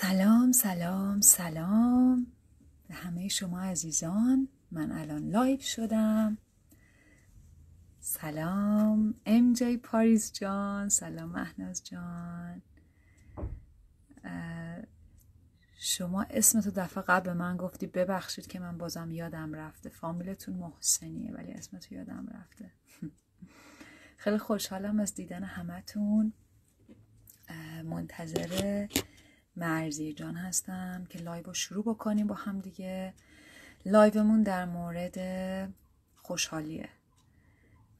سلام سلام سلام. به همه شما عزیزان من الان live شدم. سلام ام جی پاریز جان. سلام مهناز جان. شما اسمتو دفعه قبل من گفتی ببخشید که من بازم یادم رفته. فامیلتون محسنیه ولی اسمتو یادم رفته. خیلی خوشحالم از دیدن همتون. منتظر مرزی جان هستم که live رو شروع بکنیم با هم دیگه. live مون در مورد خوشحالیه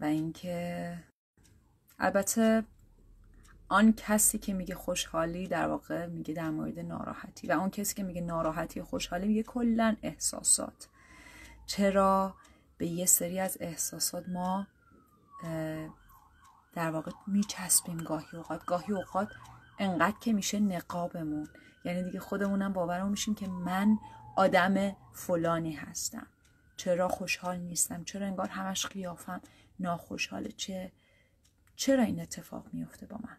و اینکه البته آن کسی که میگه خوشحالی در واقع میگه در مورد ناراحتی و اون کسی که میگه ناراحتی خوشحالی میگه کلا احساسات. چرا به یه سری از احساسات ما در واقع میچسبیم گاهی اوقات. گاهی اوقات انقدر که میشه نقابمون. یعنی دیگه خودمونم باورمون میشیم که من آدم فلانی هستم. چرا خوشحال نیستم؟ چرا انگار همش قیافم ناخوشحاله؟ چه چرا این اتفاق میفته با من؟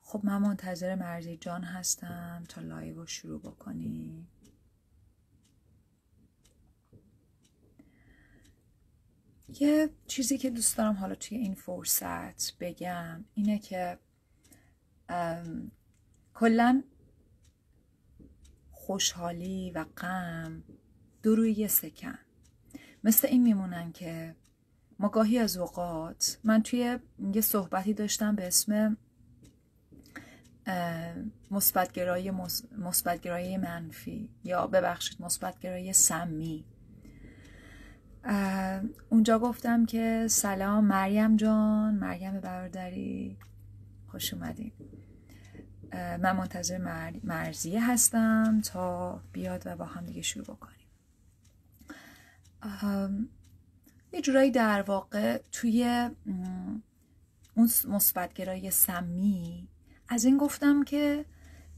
خب من منتظر مرزی جان هستم تا لایو رو شروع بکنیم. یه چیزی که دوست دارم حالا توی این فرصت بگم اینه که کلا خوشحالی و غم دو روی یه سکن. مثل این میمونن که ما گاهی از اوقات من توی یه صحبتی داشتم به اسم مثبتگرایی مثبتگرایی منفی یا ببخشید مثبتگرایی سمی. اونجا گفتم که سلام مریم جان مریم برادری. خوش اومدین. من منتظر مرزیه هستم تا بیاد و با هم دیگه شروع بکنیم. یه جورایی در واقع توی اون مثبتگرایی سمی از این گفتم که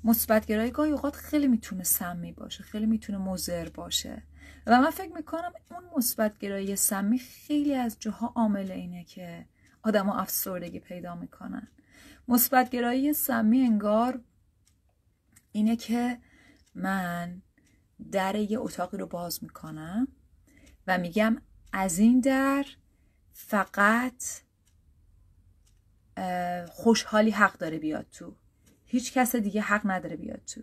مثبتگرایی گاهی اوقات خیلی می‌تونه سمی باشه خیلی می‌تونه مضر باشه. و من فکر می‌کنم اون مثبتگرایی سمی خیلی از جاها عامل اینه که آدما افسردگی پیدا می‌کنن. مثبتگرایی سمی انگار اینه که من در یه اتاقی رو باز می‌کنم و میگم از این در فقط خوشحالی حق داره بیاد تو. هیچ کس دیگه حق نداره بیاد تو.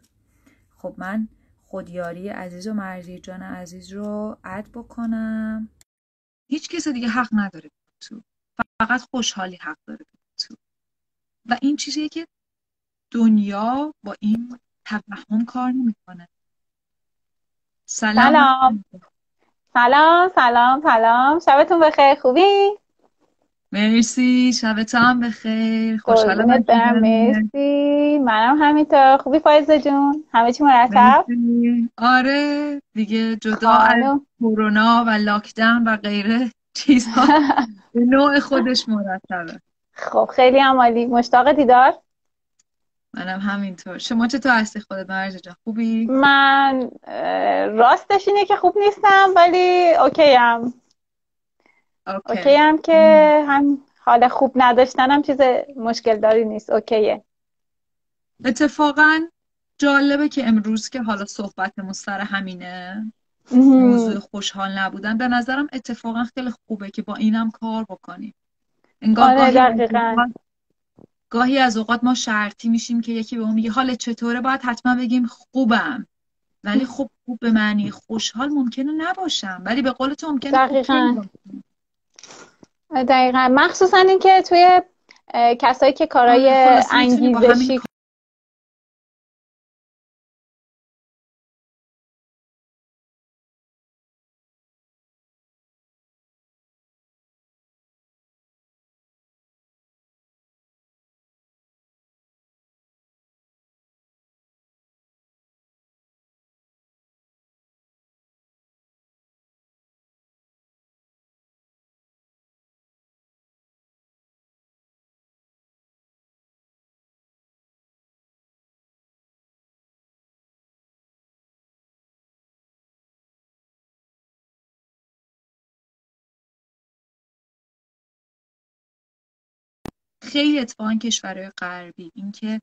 خب من خودیاری عزیز و مرزی جان عزیز رو اد بکنم. هیچ کس دیگه حق نداره بیاد تو. فقط خوشحالی حق داره و این چیزیه که دنیا با این تفهم کار نمی‌کنه. سلام. سلام. سلام سلام سلام. شبتون بخیر خوبی؟ مرسی. شبت هم بخیر. خوشحالم مرسی. منم همینطور. خوبی فایزه جون؟ همه چی مرتب؟ آره دیگه جدا از کرونا و لاکداون و غیره چیزها به نوع خودش مرتبه. خب خیلی عمالی مشتاق دیدار؟ منم همینطور. شما چطور هستی خودت؟ مرجع جان خوبی؟ من راستش اینه که خوب نیستم ولی اوکی هم اوکی. هم که هم حال خوب نداشتنم چیز مشکل داری نیست. اوکیه. اتفاقا جالبه که امروز که حالا صحبتمون سر همینه. موضوع خوشحال نبودن. به نظرم اتفاقا خیلی خوبه که با اینم کار بکنیم. انگار آره. گاهی از اوقات ما شرطی میشیم که یکی به اون میگه حال چطوره؟ باید حتما بگیم خوبم. ولی خب خوب به معنی خوشحال ممکنه نباشم. ولی به قول تو ممکنه دقیقا. دقیقا. مخصوصا اینکه توی کسایی که کارهای آره، انگیزشی خیلی اتفاقا کشورهای غربی. اینکه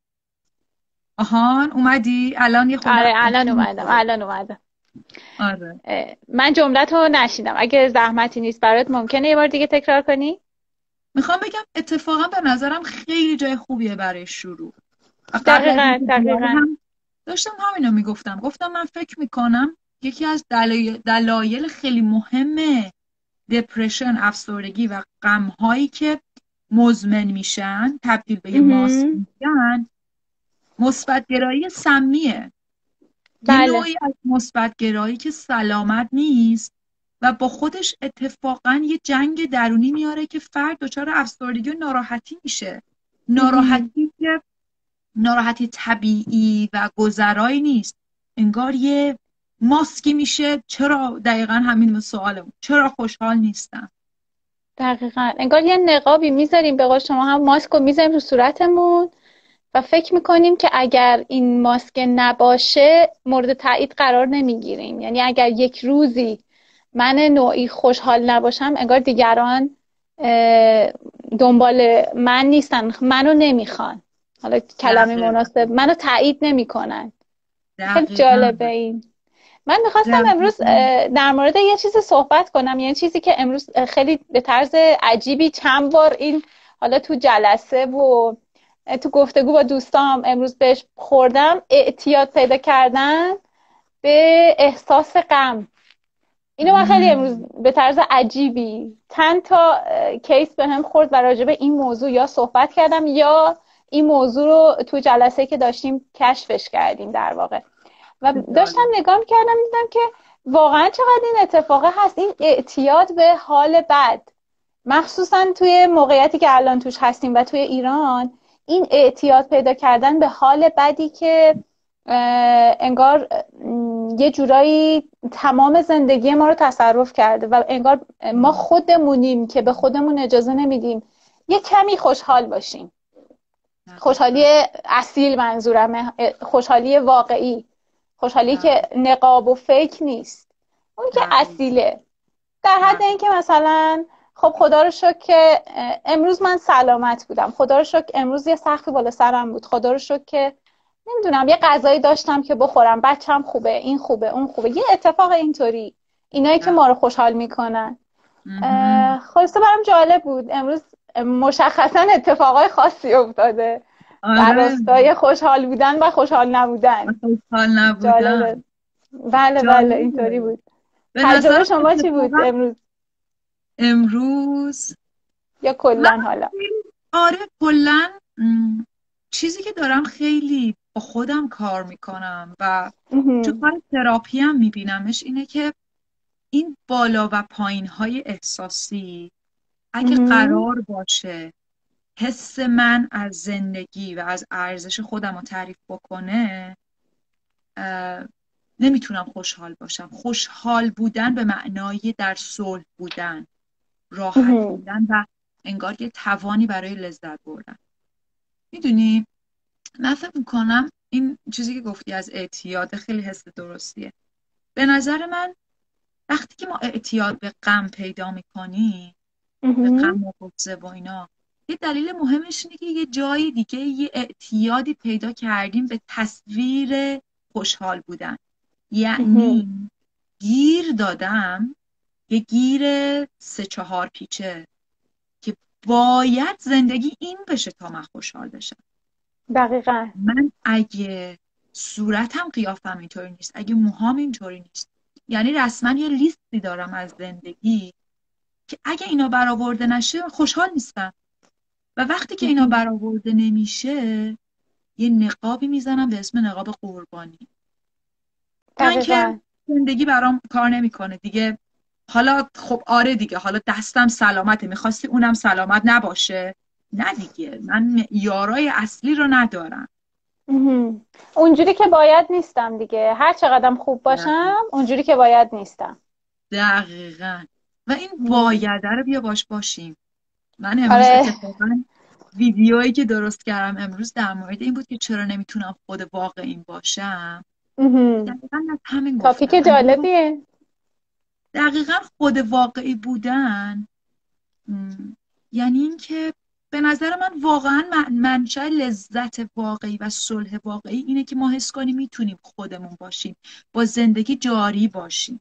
آهان اومدی؟ الان یه خود آره الان اومدم الان اومدم. آره. من جملت رو نشیدم. اگه زحمتی نیست برات ممکنه یه بار دیگه تکرار کنی؟ می‌خوام بگم اتفاقا به نظرم خیلی جای خوبیه برای شروع. دقیقا دقیقا. داشتم همینو می‌گفتم. گفتم من فکر می‌کنم یکی از دلایل خیلی مهم دپرشن افسردگی و غم هایی که مزمن میشن تبدیل به یه میشن مثبت گرایی سمیه. بله. یه نوعی از مثبت گرایی که سلامت نیست و با خودش اتفاقا یه جنگ درونی میاره که فرد دچار افسردگی و ناراحتی میشه. ناراحتی که ناراحتی طبیعی و گذرایی نیست. انگار یه ماسکی میشه. چرا؟ دقیقا همین سوالم چرا خوشحال نیستم؟ دقیقا. انگار یه نقابی می‌ذاریم به قول شما هم ماسک رو می‌ذاریم رو صورتمون و فکر می‌کنیم که اگر این ماسک نباشه مورد تایید قرار نمی‌گیریم. یعنی اگر یک روزی من نوعی خوشحال نباشم انگار دیگران دنبال من نیستن منو نمی‌خوان. حالا کلمه مناسب منو تایید نمی‌کنن. خیلی جالبه این. من می‌خواستم امروز در مورد یه چیزی صحبت کنم یعنی چیزی که امروز خیلی به طرز عجیبی چند بار این حالا تو جلسه و تو گفتگو با دوستام امروز بهش خوردم اعتیاد پیدا کردن به احساس غم. اینو من خیلی امروز به طرز عجیبی چند تا کیس به هم خورد و راجع به این موضوع یا صحبت کردم یا این موضوع رو تو جلسه که داشتیم کشفش کردیم در واقع. و داشتم نگاه کردم دیدم که واقعا چقدر این اتفاقه هست. این اعتیاد به حال بد. مخصوصا توی موقعیتی که الان توش هستیم و توی ایران این اعتیاد پیدا کردن به حال بدی که انگار یه جورایی تمام زندگی ما رو تصرف کرده و انگار ما خودمونیم که به خودمون اجازه نمیدیم یه کمی خوشحال باشیم. خوشحالی اصیل منظورم خوشحالی واقعی. خوشحالی که نقاب و فیک نیست. اون که اصیله. در حد اینکه مثلا خب خدا رو شکر که امروز من سلامت بودم. خدا رو شکر امروز یه سختی بالا سرم بود. خدا رو شکر که نمی‌دونم یه غذایی داشتم که بخورم. بچم خوبه این خوبه اون خوبه. یه اتفاق اینطوری. اینایی که ما رو خوشحال می‌کنن. خلاصه برام جالب بود. امروز مشخصا اتفاقای خاصی افتاده. آره. راستای خوشحال بودن و خوشحال نبودن. خوشحال نبودن. بله بله اینطوری بود. تجربه شما چی بود امروز؟ امروز یا کلا حالا؟ آره کلا چیزی که دارم خیلی با خودم کار می‌کنم و تو کار تراپی هم میبینمش اینه که این بالا و پایین های احساسی اگه قرار باشه حس من از زندگی و از ارزش خودم رو تعریف بکنه نمی‌تونم خوشحال باشم. خوشحال بودن به معنای در صلح بودن راحت بودن و انگار یه توانی برای لذت بردن. می‌دونی؟ من فکر می‌کنم این چیزی که گفتی از اعتیاد خیلی حس درستیه. به نظر من وقتی که ما اعتیاد به غم پیدا می‌کنیم به غم و و اینا یه دلیل مهمش اینه که یه جایی دیگه یه اعتیادی پیدا کردیم به تصویر خوشحال بودن. یعنی گیر دادم یه گیر سه چهار پیچه که باید زندگی این بشه تا من خوشحال بشم. دقیقا. من اگه صورتم قیافم اینطوری نیست اگه موهام اینطوری نیست. یعنی رسما یه لیستی دارم از زندگی که اگه اینا برآورده نشه خوشحال نیستم. و وقتی که اینا برآورده نمیشه یه نقابی می‌زنم به اسم نقاب قربانی. من که زندگی برام کار نمی‌کنه دیگه. حالا خب آره دیگه حالا دستم سلامته می‌خواستی اونم سلامت نباشه. نه دیگه من یارای اصلی رو ندارم. اونجوری که باید نیستم دیگه. هر چقدرم خوب باشم اونجوری که باید نیستم. دقیقا. و این بایده رو بیا باش باشیم. من امروز آره. اتفاقا ویدیویی که درست کردم امروز در مورد این بود که چرا نمی‌تونم خود واقعیم باشم. دقیقا همین تاپیک جالبیه. دقیقا خود واقعی بودن. یعنی اینکه به نظر من واقعا منشأ لذت واقعی و صلح واقعی اینه که ما حس کنیم می‌تونیم خودمون باشیم با زندگی جاری باشیم.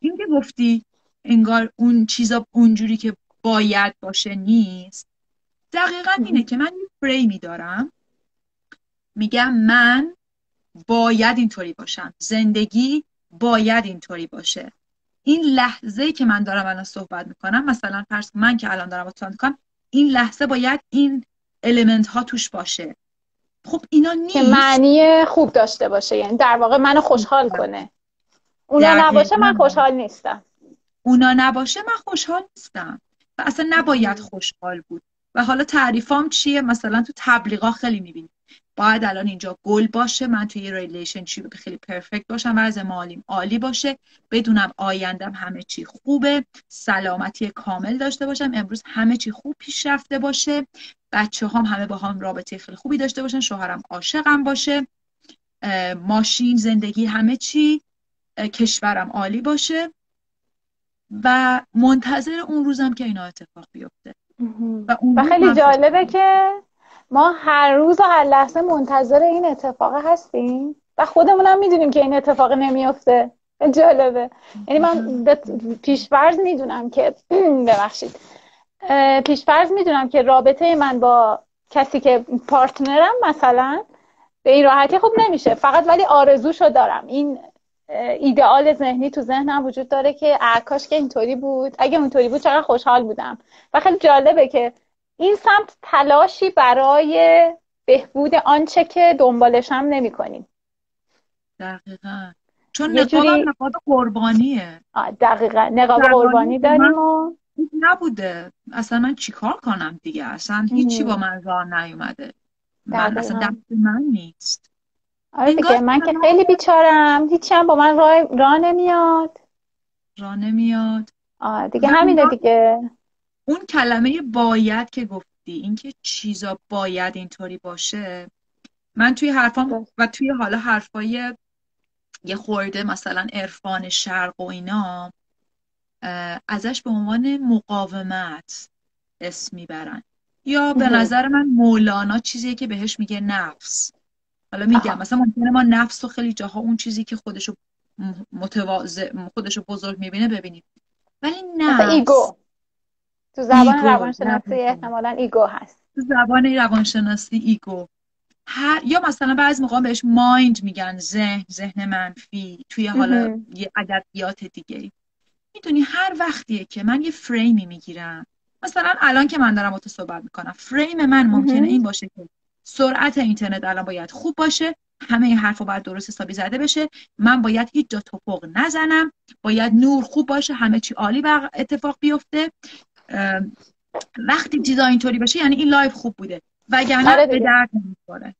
این که گفتی انگار اون چیزا اونجوری که باید باشه نیست. دقیقا اینه که من یه فریمی دارم. میگم من باید اینطوری باشم. زندگی باید اینطوری باشه. این لحظه که من دارم الان صحبت می‌کنم مثلا فرض من که الان دارم صحبت می‌کنم این لحظه باید این المنت ها توش باشه. خب اینا نیست. که معنی خوب داشته باشه. یعنی در واقع منو خوشحال کنه. اونا نباشه من خوشحال نیستم. اونا نباشه من خوشحال نیستم. و اصلا نباید خوشحال بود. و حالا تعریفام چیه؟ مثلا تو تبلیغا خیلی می‌بینیم باید الان اینجا گل باشه من توی relationship خیلی perfect باشم و از مالیم عالی باشه. بدونم آیندم همه چی خوبه سلامتی کامل داشته باشم. امروز همه چی خوب پیش رفته باشه. بچه هم همه با هم رابطه خیلی خوبی داشته باشن. شوهرم عاشقم باشه. ماشین زندگی همه چی. کشورم عالی باشه. و منتظر اون روزم که اینا اتفاق بیفته. و, و خیلی جالبه که ما هر روز و هر لحظه منتظر این اتفاق هستیم و خودمونم می‌دونیم که این اتفاق نمیافته. جالبه. یعنی من پیشفرض می‌دونم که ببخشید. پیشفرض می‌دونم که رابطه من با کسی که پارتنرم مثلا به این راحتی خوب نمیشه. فقط ولی آرزوشو دارم. این ایدئال ذهنی تو ذهنم وجود داره که کاش که اینطوری بود. اگه اونطوری بود چقدر خوشحال بودم. و خیلی جالبه که این سمت تلاشی برای بهبود آنچه که دنبالش هم نمی کنیم دقیقا. چون نقاب جوری... نقاب قربانیه. دقیقا. نقاب قربانی داریم و... نبوده. اصلا من چیکار کنم دیگه؟ اصلا هیچی با من راه نیومده. من اصلا دست من نیست. آره دیگه من که خیلی بیچارم. هیچی هم با من راه, راه نمیاد. راه نمیاد. آه دیگه همینه دیگه. اون کلمه باید که گفتی اینکه چیزا باید اینطوری باشه من توی حرفام و توی حالا حرفای یه خورده مثلا عرفان شرق و اینا ازش به عنوان مقاومت اسم می‌برن. یا به نظر من مولانا چیزیه که بهش میگه نفس. حالا میگم مثلا ممکنه ما نفس و خیلی جاها اون چیزی که خودشو متواضع خودشو بزرگ می‌بینه ببینیم. ولی نفس. ego. تو زبان روانشناسی احتمالا ego هست. تو زبان روانشناسی ego. هر یا مثلا بعضی موقع بهش mind میگن ذهن ذهن منفی توی حالا یه ادبیات دیگه می‌دونی هر وقتیه که من یه فریمی می‌گیرم. مثلا الان که من دارم با تو صحبت می‌کنم فریم من ممکنه این باشه که سرعت اینترنت الان باید خوب باشه. همه این حرفا باید درست حسابی زده بشه. من باید هیچ جا توپق نزنم. باید نور خوب باشه. همه چی عالی بر اتفاق بیفته. وقتی چیزا اینطوری باشه یعنی این live خوب بوده. وگرنه آره به درد نمی‌خوره.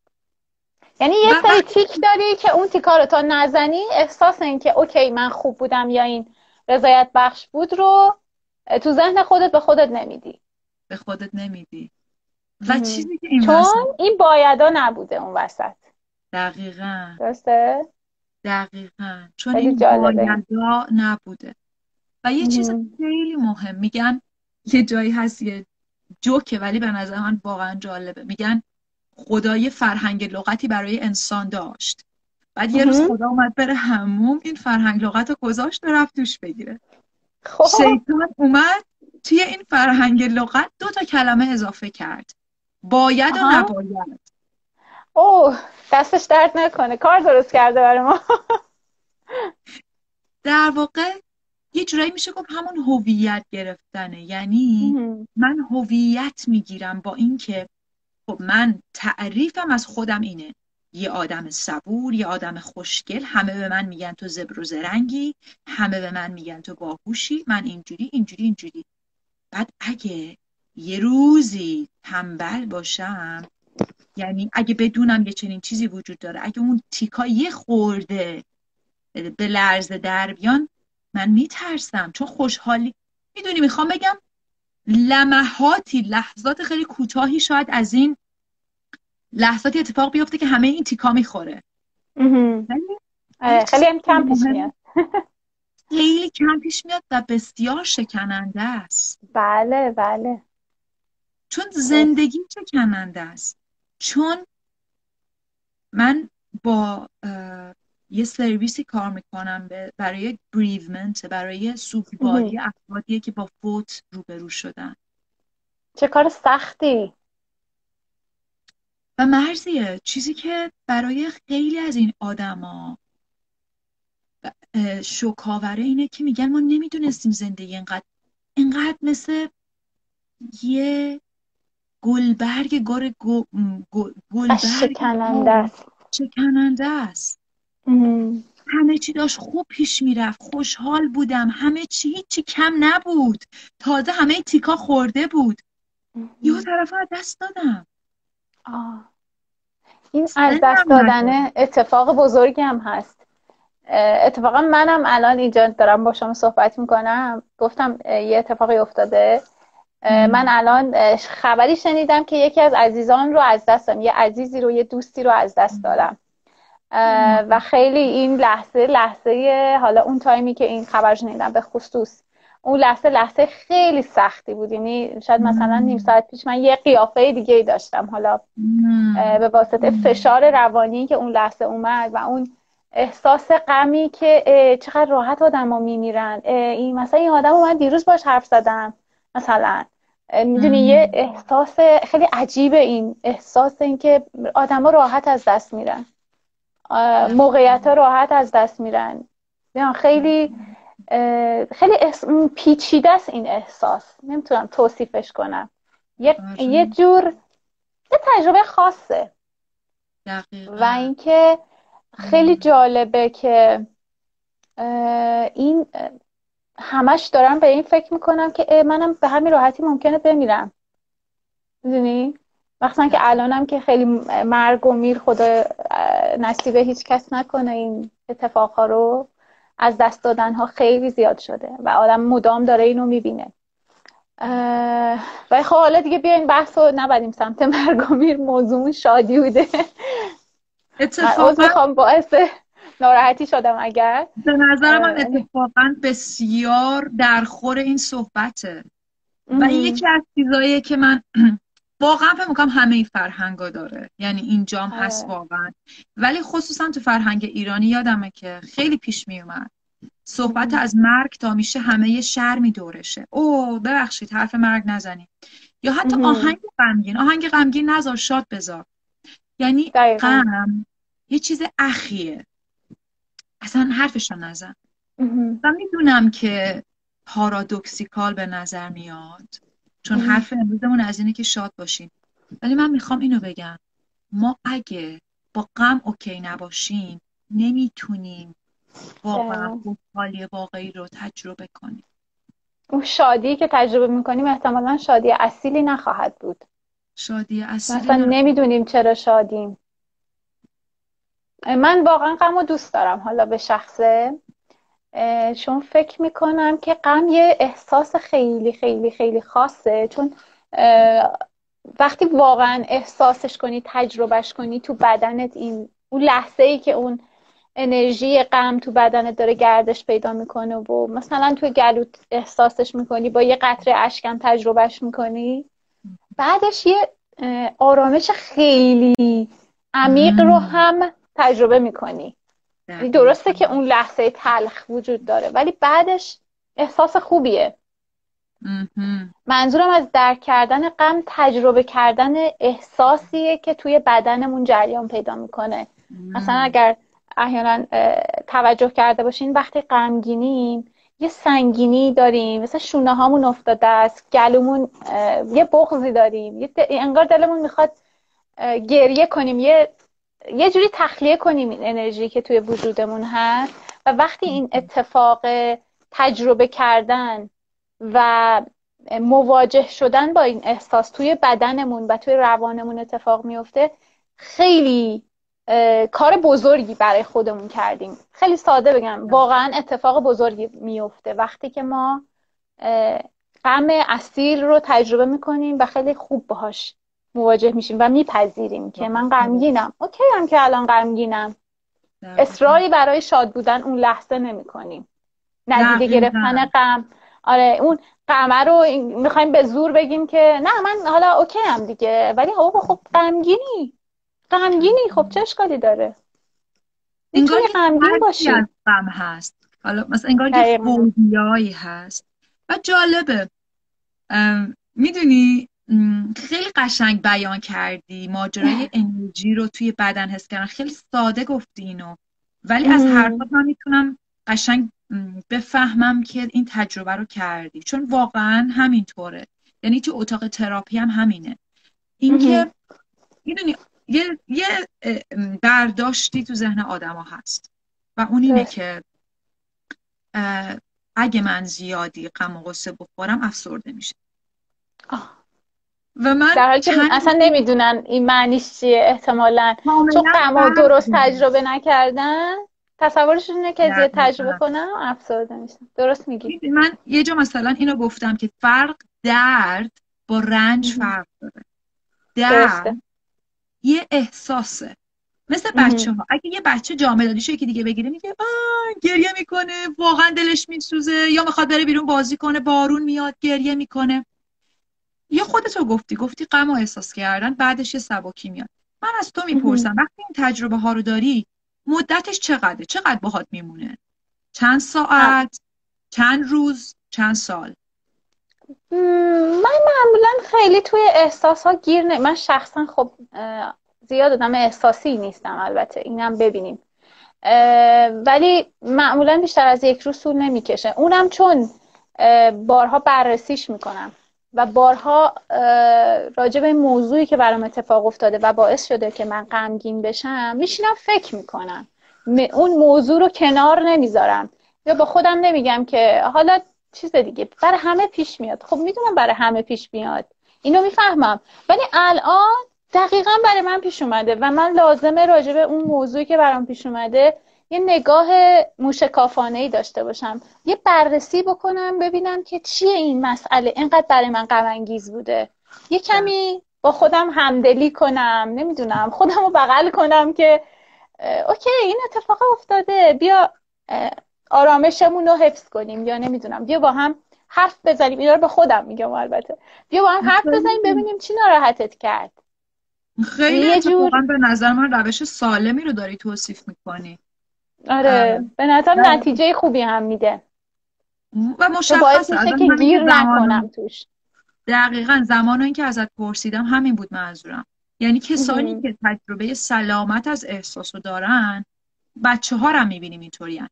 یعنی یه سری تیک داری که اون تیکا رو تا نزنی احساس این که okay من خوب بودم یا این رضایت بخش بود رو تو ذهن خودت به خودت نمیدی. به خودت نمیدی. و چیزی که این چون این بایدا نبوده اون وسط. دقیقا. درسته؟ دقیقا. چون این بایدا نبوده. و یه چیز خیلی مهم. میگن یه جایی هست یه جوکه ولی به نظر من واقعا جالبه. میگن خدای فرهنگ لغتی برای انسان داشت. بعد یه روز خدا اومد بره هموم این فرهنگ لغت رو گذاشت و رفت توش بگیره. خب. شیطان اومد توی این فرهنگ لغت دو تا کلمه اضافه کرد. باید و نباید؟ اوه دستش درد نکنه. کار درست کرده برای ما. در واقع یه جورایی میشه گفت همون هویت گرفتنه. یعنی من هویت می‌گیرم با اینکه خب من تعریفم از خودم اینه. یه آدم صبور یه آدم خوشگل. همه به من میگن تو زبر و زرنگی. همه به من میگن تو باهوشی. من اینجوری اینجوری اینجوری. بعد اگه یه روزی تنبل باشم. یعنی اگه بدونم یه چنین چیزی وجود داره اگه اون تیکا یه خورده به لرزه در بیان من میترسم. چون خوشحالی. می‌دونی می‌خوام بگم لمحاتی لحظات خیلی کوتاهی شاید از این لحظاتی اتفاق بیفته که همه این تیکا می‌خوره. آره، خیلی هم کم پیش میاد. خیلی کم پیش میاد و بسیار شکننده است. بله بله. چون زندگی کننده است. چون من با یه سرویسی کار می‌کنم برای بریومنت برای سوگواری افرادی که با فوت روبرو شدن. چه کار سختی. و مرزیه چیزی که برای خیلی از این آدما شکاوره اینه که میگن ما نمی‌دونستیم زندگی اینقدر اینقدر مثل یه گلبرگ گل گلبرگ شکننده است. شکننده است. همه چی داشت خوب پیش می‌رفت. خوشحال بودم. همه چی هیچی کم نبود. تازه همه تیکا خورده بود. یه طرف از دست دادم. آه. این از دست دادن اتفاق بزرگی هم هست. اتفاقا منم الان اینجا دارم با شما صحبت می‌کنم. گفتم یه اتفاقی افتاده. من الان خبری شنیدم که یکی از عزیزان رو از دست دادم یه عزیزی رو یه دوستی رو از دست دادم. و خیلی این لحظه لحظه حالا اون تایمی که این خبر شنیدم به خصوص اون لحظه لحظه خیلی سختی بود. یعنی شاید مثلا نیم ساعت پیش من یه قیافه دیگه ای داشتم. حالا به واسطه فشار روانی که اون لحظه اومد و اون احساس غمی که چقدر راحت آدم ها میمیرن. این مثلا این آدم من دیروز باش حرف زدم. مثلا می‌دونی یه احساس خیلی عجیب این احساس این که آدم ها راحت از دست میرن. موقعیت ها راحت از دست میرن. خیلی خیلی پیچیده است این احساس. نمی‌تونم توصیفش کنم. یه, یه جور یه تجربه خاصه. و اینکه خیلی جالبه که این همش دارم به این فکر می‌کنم که منم به همین راحتی ممکنه بمیرم. می‌دونی؟ مخصوصا که الانم که خیلی مرگ و میر خدا نصیب هیچ کس نکنه این اتفاقها رو. از دست دادن ها خیلی زیاد شده و آدم مدام داره اینو می‌بینه. و خب حالا دیگه بیاین بحث رو نبریم سمت مرگ و میر موضوع شادی بوده. اتفاقا باعث ناراحتی شدم اگر. به نظر من اتفاقا بسیار در خور این صحبته. و این یکی از چیزاییه که من واقعا فکر می‌کنم همه این فرهنگا داره. یعنی اینجام هست آره. واقعا. ولی خصوصا تو فرهنگ ایرانی یادمه که خیلی پیش میومد صحبت از مرگ تا میشه همه شر میدورشه او ببخشید حرف مرگ نزنید یا حتی آهنگ غمگین. آهنگ غمگین نذار شاد بذار. یعنی غم یه چیز اخیه. اصلا حرفش نزن. و می‌دونم که پارادوکسیکال به نظر میاد چون حرف امروزمون از اینه که شاد باشیم. ولی من می‌خوام اینو بگم. ما اگه با غم اوکی نباشیم نمی‌تونیم واقعا خوشحالی واقعی رو تجربه کنیم. اون شادی که تجربه می‌کنیم احتمالا شادی اصیلی نخواهد بود. شادی اصیلی مثلا نمی‌دونیم چرا شادیم. من واقعا غم رو دوست دارم حالا به شخصه. چون فکر می‌کنم که غم یه احساس خیلی خیلی خیلی خاصه. چون وقتی واقعا احساسش کنی تجربهش کنی تو بدنت این اون لحظه ای که اون انرژی غم تو بدنت داره گردش پیدا می‌کنه و مثلا تو گلوت احساسش می‌کنی با یه قطره اشکم تجربهش می‌کنی. بعدش یه آرامش خیلی عمیق رو هم تجربه می‌کنی. درسته که اون لحظه تلخ وجود داره ولی بعدش احساس خوبیه. منظورم از درک کردن غم تجربه کردن احساسیه که توی بدنمون جریان پیدا می‌کنه. مثلا اگر احیانا توجه کرده باشین وقتی غمگینیم یه سنگینی داریم مثلا شونه هامون افتاده است گلومون یه بغضی داریم یه انگار دلمون می‌خواد گریه کنیم یه یه جوری تخلیه کنیم این انرژی که توی وجودمون هست و وقتی این اتفاق تجربه کردن و مواجه شدن با این احساس توی بدنمون و توی روانمون اتفاق میفته خیلی کار بزرگی برای خودمون کردیم. خیلی ساده بگم واقعا اتفاق بزرگی میفته. وقتی که ما غم اصیل رو تجربه می‌کنیم و خیلی خوب باهاش مواجه میشیم و میپذیریم که من غمگینم. اوکی هم که الان غمگینم. اصراری برای شاد بودن اون لحظه نمی کنیم ندیده گرفتن غم. آره اون قمه رو می‌خوایم به زور بگیم که نه من حالا اوکی هم دیگه. ولی خب خب غمگینی. غمگینی. خب چه اشکالی داره؟ انگار غمگین باشی. غم هست. حالا مثلا انگار یه فوبیایی هست. و جالبه. می‌دونی خیلی قشنگ بیان کردی. ماجرای انرژی رو توی بدن حس کردن. خیلی ساده گفتی اینو. ولی از حرفات من می‌تونم قشنگ بفهمم که این تجربه رو کردی. چون واقعا همینطوره. یعنی تو اتاق تراپی هم همینه. اینکه می‌دونی یه, یه برداشتی تو ذهن آدما هست. و اون اینه که اگه من زیادی غم و غصه بخورم افسرده میشه. و من در حالی که اصلا نمی‌دونن این معنیش چیه احتمالا. چون غم درست تجربه نکردن تصورشون اینه که زیاد تجربه کنم افسرده میشن. درست میگی. من یه جا مثلا اینو گفتم که فرق درد با رنج فرق داره. درد یه احساسه. مثل بچه ها اگه یه بچه جامعه دادیشو یکی دیگه بگیره میگه آه گریه می‌کنه واقعا دلش میسوزه. یا می‌خواد بره بیرون بازی کنه بارون میاد گریه می‌کنه. یا خودتو گفتی گفتی غم و احساس کردن بعدش یه سبکی میاد. من از تو می‌پرسم وقتی این تجربه ها رو داری مدتش چقدره؟ چقدر باهات میمونه؟ چند ساعت؟ چند روز؟ چند سال؟ من معمولا خیلی توی احساس ها گیر نه من شخصا خب زیاد آدم احساسی نیستم البته اینم ببینیم. ولی معمولا بیشتر از یک روز طول نمی‌کشه. اونم چون بارها بررسیش می‌کنم. و بارها راجع به موضوعی که برام اتفاق افتاده و باعث شده که من غمگین بشم میشینم فکر می‌کنم. اون موضوع رو کنار نمی‌ذارم. یا با خودم نمیگم که حالا چیز دیگه برای همه پیش میاد. خب می‌دونم برای همه پیش میاد. اینو می‌فهمم. ولی الان دقیقا برای من پیش اومده و من لازمه راجع به اون موضوعی که برام پیش اومده یه نگاه موشکافانه ای داشته باشم. یه بررسی بکنم ببینم که چیه این مسئله. اینقدر برای من غم بوده. یه کمی با خودم همدلی کنم. نمی‌دونم. خودم رو بغل کنم که اوکی این اتفاق افتاده. بیا آرامشمون رو حفظ کنیم. یا نمی‌دونم. بیا با هم حرف بزنیم. اینا رو به خودم میگم البته. بیا با هم حرف بزنیم ببینیم چی ناراحتت کرد. خیلی یه جور... به نظر من روش سالمی رو داری توصیف می‌کنی. آره. به نظر نتیجه خوبی هم میده. و مشخص که گیر نکنم توش. دقیقا. زمان این که ازت پرسیدم همین بود منظورم یعنی کسانی که تجربه سلامت از احساس رو دارن بچه ها رو می‌بینیم اینطوری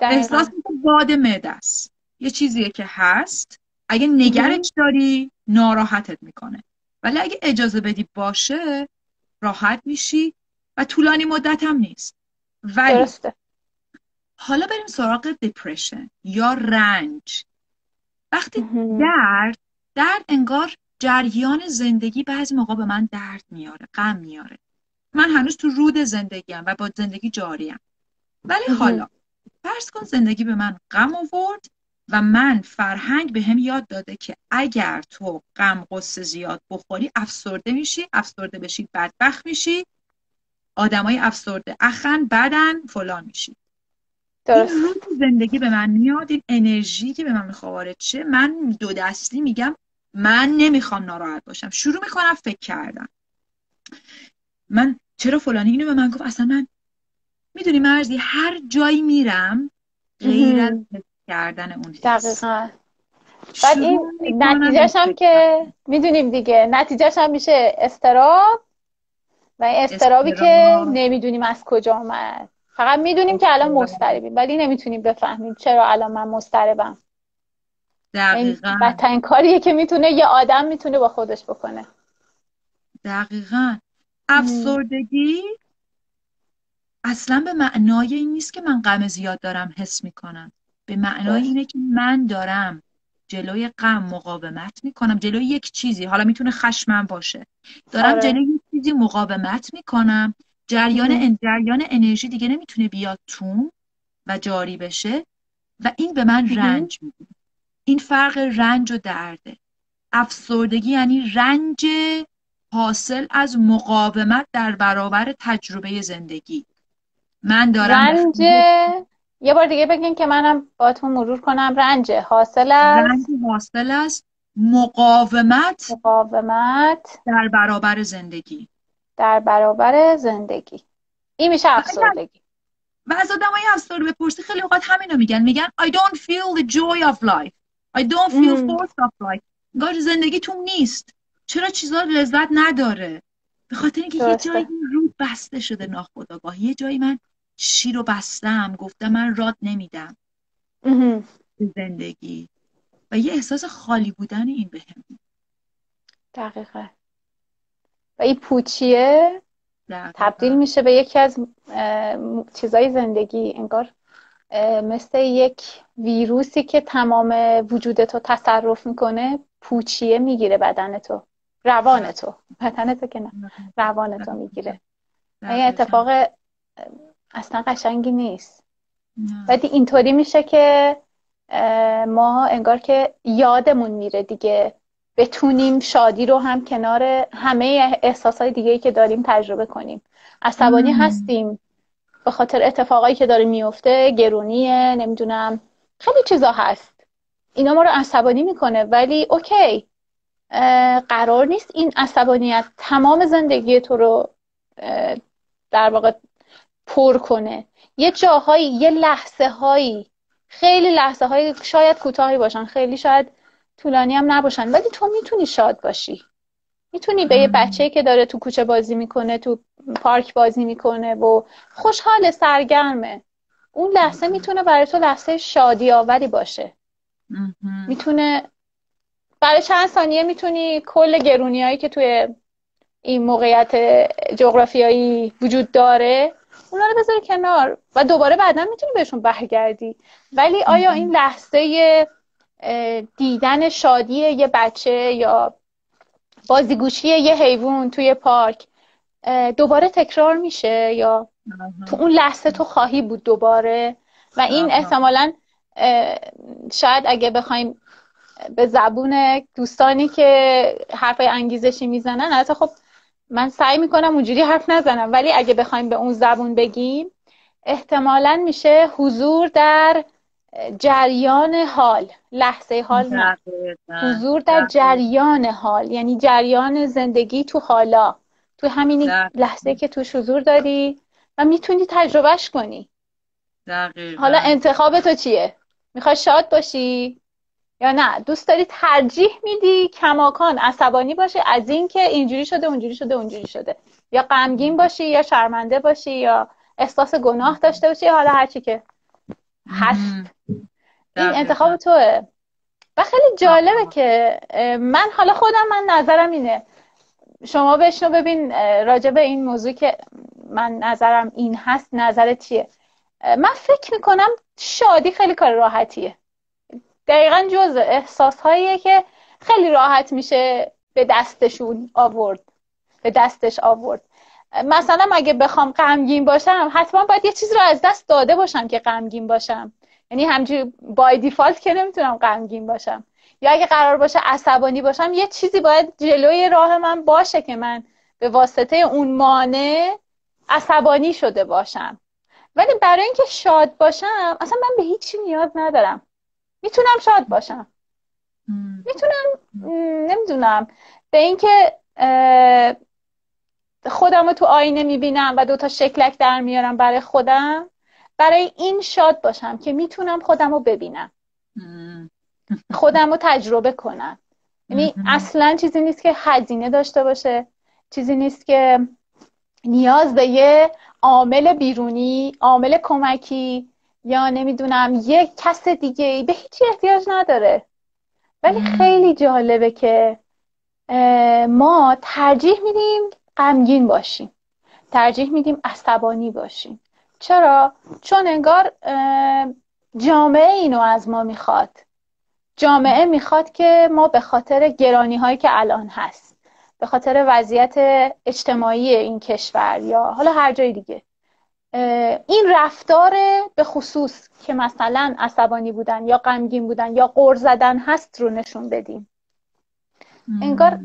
احساس باد معده است. یه چیزیه که هست. اگه نگرش داری ناراحتت می‌کنه. ولی اگه اجازه بدی باشه راحت میشی و طولانی مدت هم نیست. ولی درسته. حالا بریم سراغ دپرشن یا رنج. وقتی درد درد انگار جریان زندگی بعضی موقع به من درد میاره غم میاره. من هنوز تو رود زندگیم و با زندگی جاریم. ولی حالا فرض کن زندگی به من غم آورد و من فرهنگ به هم یاد داده که اگر تو غم قصه زیاد بخوری افسرده میشی افسرده بشی بدبخت میشی آدمای افسرده اخن بدن فلان میشی. درست. این روز زندگی به من میاد این انرژی که به من می‌خواد وارد شه من دو دستی میگم من نمی‌خوام ناراحت باشم. شروع می‌کنم فکر کردم من چرا فلانی اینو به من گفت؟ اصلا من می‌دونی مرزی هر جایی میرم غیر از کردن اون دقیقا. بعد این نتیجهش هم که می‌دونیم دیگه. نتیجهش هم میشه استراب و این استرابی که نمی‌دونیم از کجا آمد فقط می‌دونیم که الان مستربیم ولی نمی‌تونیم بفهمیم چرا الان من مستربم دقیقا. بدترین کاریه که می‌تونه یه آدم می‌تونه با خودش بکنه. دقیقا. افسردگی اصلا به معنای این نیست که من غم زیاد دارم حس می‌کنم. به معنای اینه که من دارم جلوی غم مقاومت می‌کنم جلوی یک چیزی. حالا می‌تونه خشمم باشه. دارم آره. جلوی یک چیزی مقاومت می‌کنم. جریان جریان انرژی دیگه نمی‌تونه بیاد تو و جاری بشه و این به من رنج میده. این فرق رنج و درده. افسردگی یعنی رنج حاصل از مقاومت در برابر تجربه زندگی. من دارم رنج یه بار دیگه بگین که منم باتون مرور کنم. رنج حاصل است. رنج حاصل است. مقاومت مقاومت در برابر زندگی. در برابر زندگی. این میشه افسردگی. و از آدمای افسرده بپرسی خیلی اوقات همینو میگن. میگن I don't feel the joy of life. I don't feel force of life. انگار زندگی تو نیست. چرا چیزا لذت نداره؟ به خاطر اینکه یه جایی رو بسته شده ناخداگاه یه جایی من شیر رو بستم گفتم من راد نمیدم. زندگی. و یه احساس خالی بودن این به دقیقه و این پوچیه تبدیل میشه به یکی از چیزای زندگی. انگار مثل یک ویروسی که تمام وجودتو تصرف می‌کنه پوچیه می‌گیره بدن تو. روان تو. بدن تو که نه. روان تو می‌گیره. این اتفاق اصلا قشنگی نیست. ولی اینطوری میشه که ما انگار که یادمون میره دیگه. بتونیم شادی رو هم کنار همه احساسهای دیگه که داریم تجربه کنیم. عصبانی هستیم. به خاطر اتفاقایی که داره میفته گرونیه نمی‌دونم. خیلی چیزا هست. اینا ما رو عصبانی می‌کنه. ولی اوکی. قرار نیست این عصبانیت تمام زندگی تو رو در واقع پر کنه. یه جاهایی یه لحظه هایی خیلی لحظه های شاید کوتاهی باشن خیلی شاید طولانی هم نباشن ولی تو می‌تونی شاد باشی. می‌تونی به یه بچه که داره تو کوچه بازی می‌کنه تو پارک بازی می‌کنه و خوشحال سرگرمه. اون لحظه می‌تونه برای تو لحظه شادی آوری باشه می‌تونه برای چند ثانیه می‌تونی کل گرونی که توی این موقعیت جغرافیایی وجود داره اونا رو بذاری کنار. و دوباره بعدا می‌تونی بهشون برگردی. ولی آیا این لحظه دیدن شادی یه بچه یا بازیگوشی یه حیوان توی پارک دوباره تکرار میشه یا تو اون لحظه تو خواهی بود دوباره؟ و این احتمالا شاید اگه بخوایم به زبون دوستانی که حرف انگیزشی می‌زنن حتی خب من سعی می‌کنم اونجوری حرف نزنم ولی اگه بخوایم به اون زبون بگیم احتمالا میشه حضور در جریان حال لحظه حال نه. حضور در جریان حال یعنی جریان زندگی تو حالا تو همین لحظه که توش حضور داری و می‌تونی تجربهش کنی. حالا انتخاب تو چیه؟ می‌خوای شاد باشی؟ یا نه؟ دوست داری ترجیح میدی کماکان عصبانی باشه از اینکه اینجوری شده اونجوری شده اونجوری شده. یا غمگین باشی یا شرمنده باشی یا احساس گناه داشته باشی حالا هرچی که هست. این انتخاب توه. و خیلی جالبه که من حالا خودم من نظرم اینه. شما بشنو ببین راجع به این موضوع که من نظرم این هست نظرت چیه؟ من فکر می‌کنم شادی خیلی کار راحتیه. دقیقا جز احساس هاییه که خیلی راحت میشه به دستشون آورد. به دستش آورد. مثلا اگه بخوام غمگین باشم حتما باید یه چیز رو از دست داده باشم که غمگین باشم. یعنی همجوری بای دیفالت که نمی‌تونم غمگین باشم. یا اگه قرار باشه عصبانی باشم یه چیزی باید جلوی راه من باشه که من به واسطه اون مانع عصبانی شده باشم. ولی برای اینکه شاد باشم اصلا من به هیچی نیاز ندارم. می‌تونم شاد باشم. می‌تونم نمی‌دونم. به اینکه خودم رو تو آینه می‌بینم و دوتا شکلک در میارم برای خودم برای این شاد باشم که می‌تونم خودم رو ببینم. خودم رو تجربه کنم. یعنی اصلا چیزی نیست که هزینه داشته باشه. چیزی نیست که نیاز به یه عامل بیرونی عامل کمکی یا نمی‌دونم یک کس دیگه به هیچی احتیاج نداره. ولی خیلی جالبه که ما ترجیح میدیم غمگین باشیم. ترجیح میدیم عصبانی باشیم. چرا؟ چون انگار جامعه اینو از ما می‌خواد. جامعه می‌خواد که ما به خاطر گرانی هایی که الان هست به خاطر وضعیت اجتماعی این کشور یا حالا هر جای دیگه این رفتار به خصوص که مثلا عصبانی بودن یا غمگین بودن یا قر زدن هست رو نشون بدیم. انگار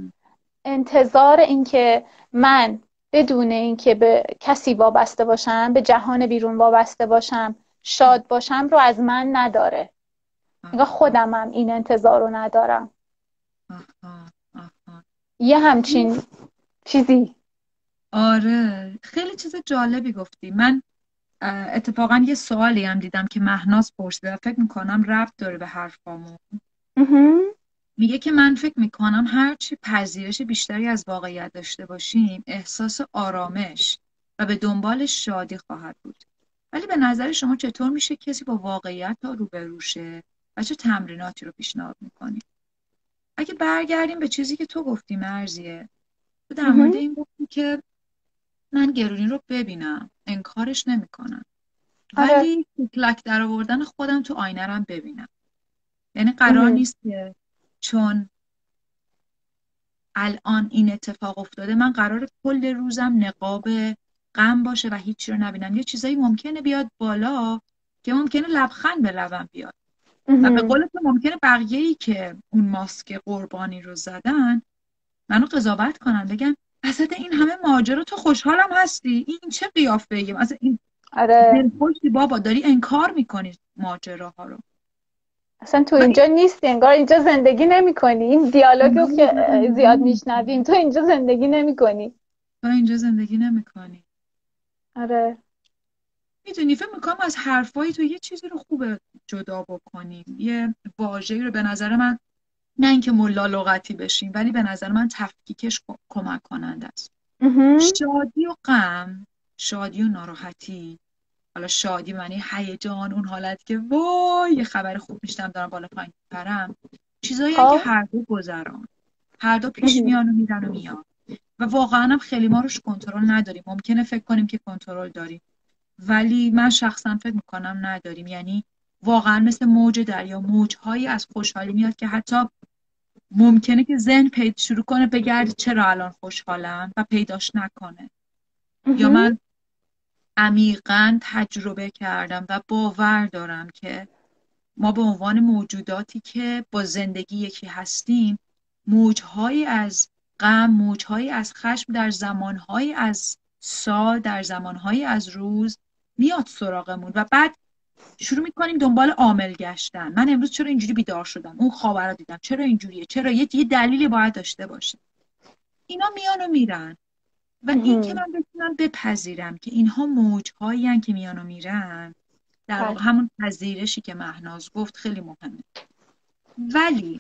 انتظار اینکه من بدون اینکه به کسی وابسته باشم به جهان بیرون وابسته باشم شاد باشم رو از من نداره. نگاه خودمم این انتظار رو ندارم. یه همچین چیزی. آره. خیلی چیز جالبی گفتی. من اتفاقا یه سوالی هم دیدم که مهناز پرسیده فکر می‌کنم ربط داره به حرفامون. میگه که من فکر می‌کنم هرچی پذیرش بیشتری از واقعیت داشته باشیم احساس آرامش و به دنبال شادی خواهد بود. ولی به نظر شما چطور میشه کسی با واقعیت تا روبروشه و چه تمریناتی رو پیشنهاد می‌کنیم اگه برگردیم به چیزی که تو گفتی مرزیه تو در مورد این گفتی که من گرونی رو ببینم. انکارش نمی‌کنم. آره. ولی کلک در آوردن خودم تو آینه هم ببینم. یعنی قرار نیست که چون الان این اتفاق افتاده من قرار کل روزم نقاب غم باشه و هیچی رو نبینم. یه چیزایی ممکنه بیاد بالا که ممکنه لبخند به لبم بیاد. و به قول تو ممکنه بقیه ای که اون ماسک قربانی رو زدن منو قضاوت کنن بگن وسط این همه ماجرا تو خوشحالم هستی؟ این چه قیافه ای مثلا این آره. بابا داری انکار می‌کنی ماجراها رو. اصلا تو اینجا نیستی انگار اینجا زندگی نمی کنی این دیالوگو که زیاد میشنویم تو اینجا زندگی نمی کنی تو اینجا زندگی نمی کنی آره. می‌دونی فکر می‌کنم از حرفایی تو یه چیزی رو خوبه جدا بکنیم یه واژه‌ای رو به نظر من نه اینکه ملا لغتی بشیم ولی به نظر من تفکیکش کمک کننده است. شادی و غم شادی و ناراحتی. حالا شادی معنی هیجان اون حالت که وای یه خبر خوب میشتم دارم بالا پایین پرم چیزایی که خب. هر دو گذران. هر دو پیش میان و میرن و میان. و واقعا هم خیلی ما روش کنترل نداریم. ممکنه فکر کنیم که کنترل داریم. ولی من شخصا فکر می‌کنم نداریم. یعنی واقعا مثل موج دریا موجهایی از خوشحالی میاد که حتی ممکنه که ذهن پید شروع کنه بگرد چرا الان خوشحالم و پیداش نکنه. یا من عمیقا تجربه کردم و باور دارم که ما به عنوان موجوداتی که با زندگی یکی هستیم موجهایی از غم موجهایی از خشم در زمانهایی از سال در زمانهایی از روز میاد سراغمون و بعد شروع می‌کنیم دنبال عامل گشتن. من امروز چرا اینجوری بیدار شدم؟ اون خواب رو دیدم. چرا اینجوریه؟ چرا یه دلیلی باید داشته باشه؟ اینا میان و میرن. و این که من بتونم بپذیرم که اینها موجهایی که میان و میرن در واقع بله. همون پذیرشی که مهناز گفت خیلی مهمه. ولی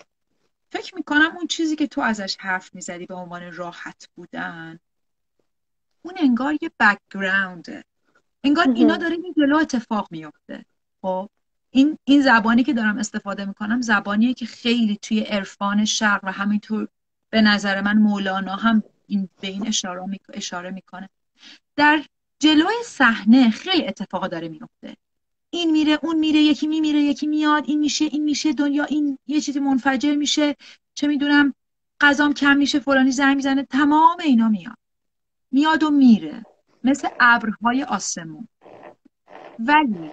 فکر می‌کنم اون چیزی که تو ازش حرف می‌زدی به عنوان راحت بودن اون انگار یه بکگراونده انگار اینا داره این جلو اتفاق میفته خب این این زبانی که دارم استفاده می‌کنم زبانیه که خیلی توی عرفان شرق و همینطور به نظر من مولانا هم این به این اشاره, اشاره می‌کنه. در جلوی صحنه خیلی اتفاق داره میفته این میره اون میره یکی میمیره یکی میاد این میشه این میشه دنیا این یه چیزی منفجر میشه چه می‌دونم غذام کم میشه فلانی زنگ می‌زنه تمام اینا میاد. میاد و میره. مثل ابرهای آسمون. ولی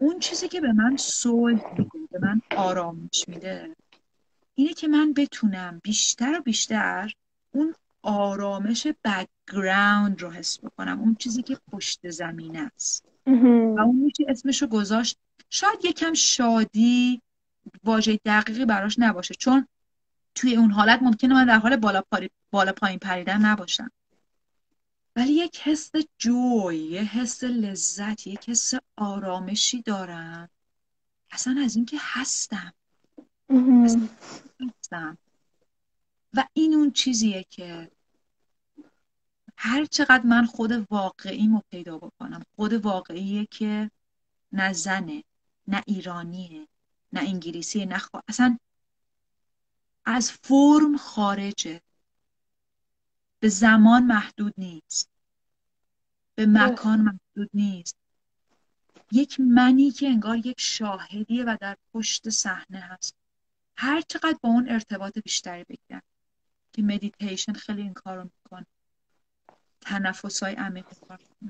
اون چیزی که به من صلح میده به من آرامش میده اینه که من بتونم بیشتر و بیشتر اون آرامش background رو حس بکنم اون چیزی که پشت زمینه است. و اون میشه اسمش رو گذاشت. شاید یکم شادی واژه دقیقی براش نباشه چون توی اون حالت ممکنه من در حال بالا, بالا پایین پریدن نباشم. ولی یک حس joy یه حس لذت یک حس آرامشی دارم. اصلا از اینکه هستم. هستم. و این اون چیزیه که هر چقدر من خود واقعیمو پیدا بکنم خود واقعیه که نه زنه نه ایرانیه نه انگلیسیه نه اصلا از فرم خارجه. به زمان محدود نیست. به مکان محدود نیست. یک منی که انگار یک شاهدیه و در پشت صحنه هست. هر چقدر با اون ارتباط بیشتری بگیرم که مدیتیشن خیلی این کارو می‌کنه. تنفس های عمیق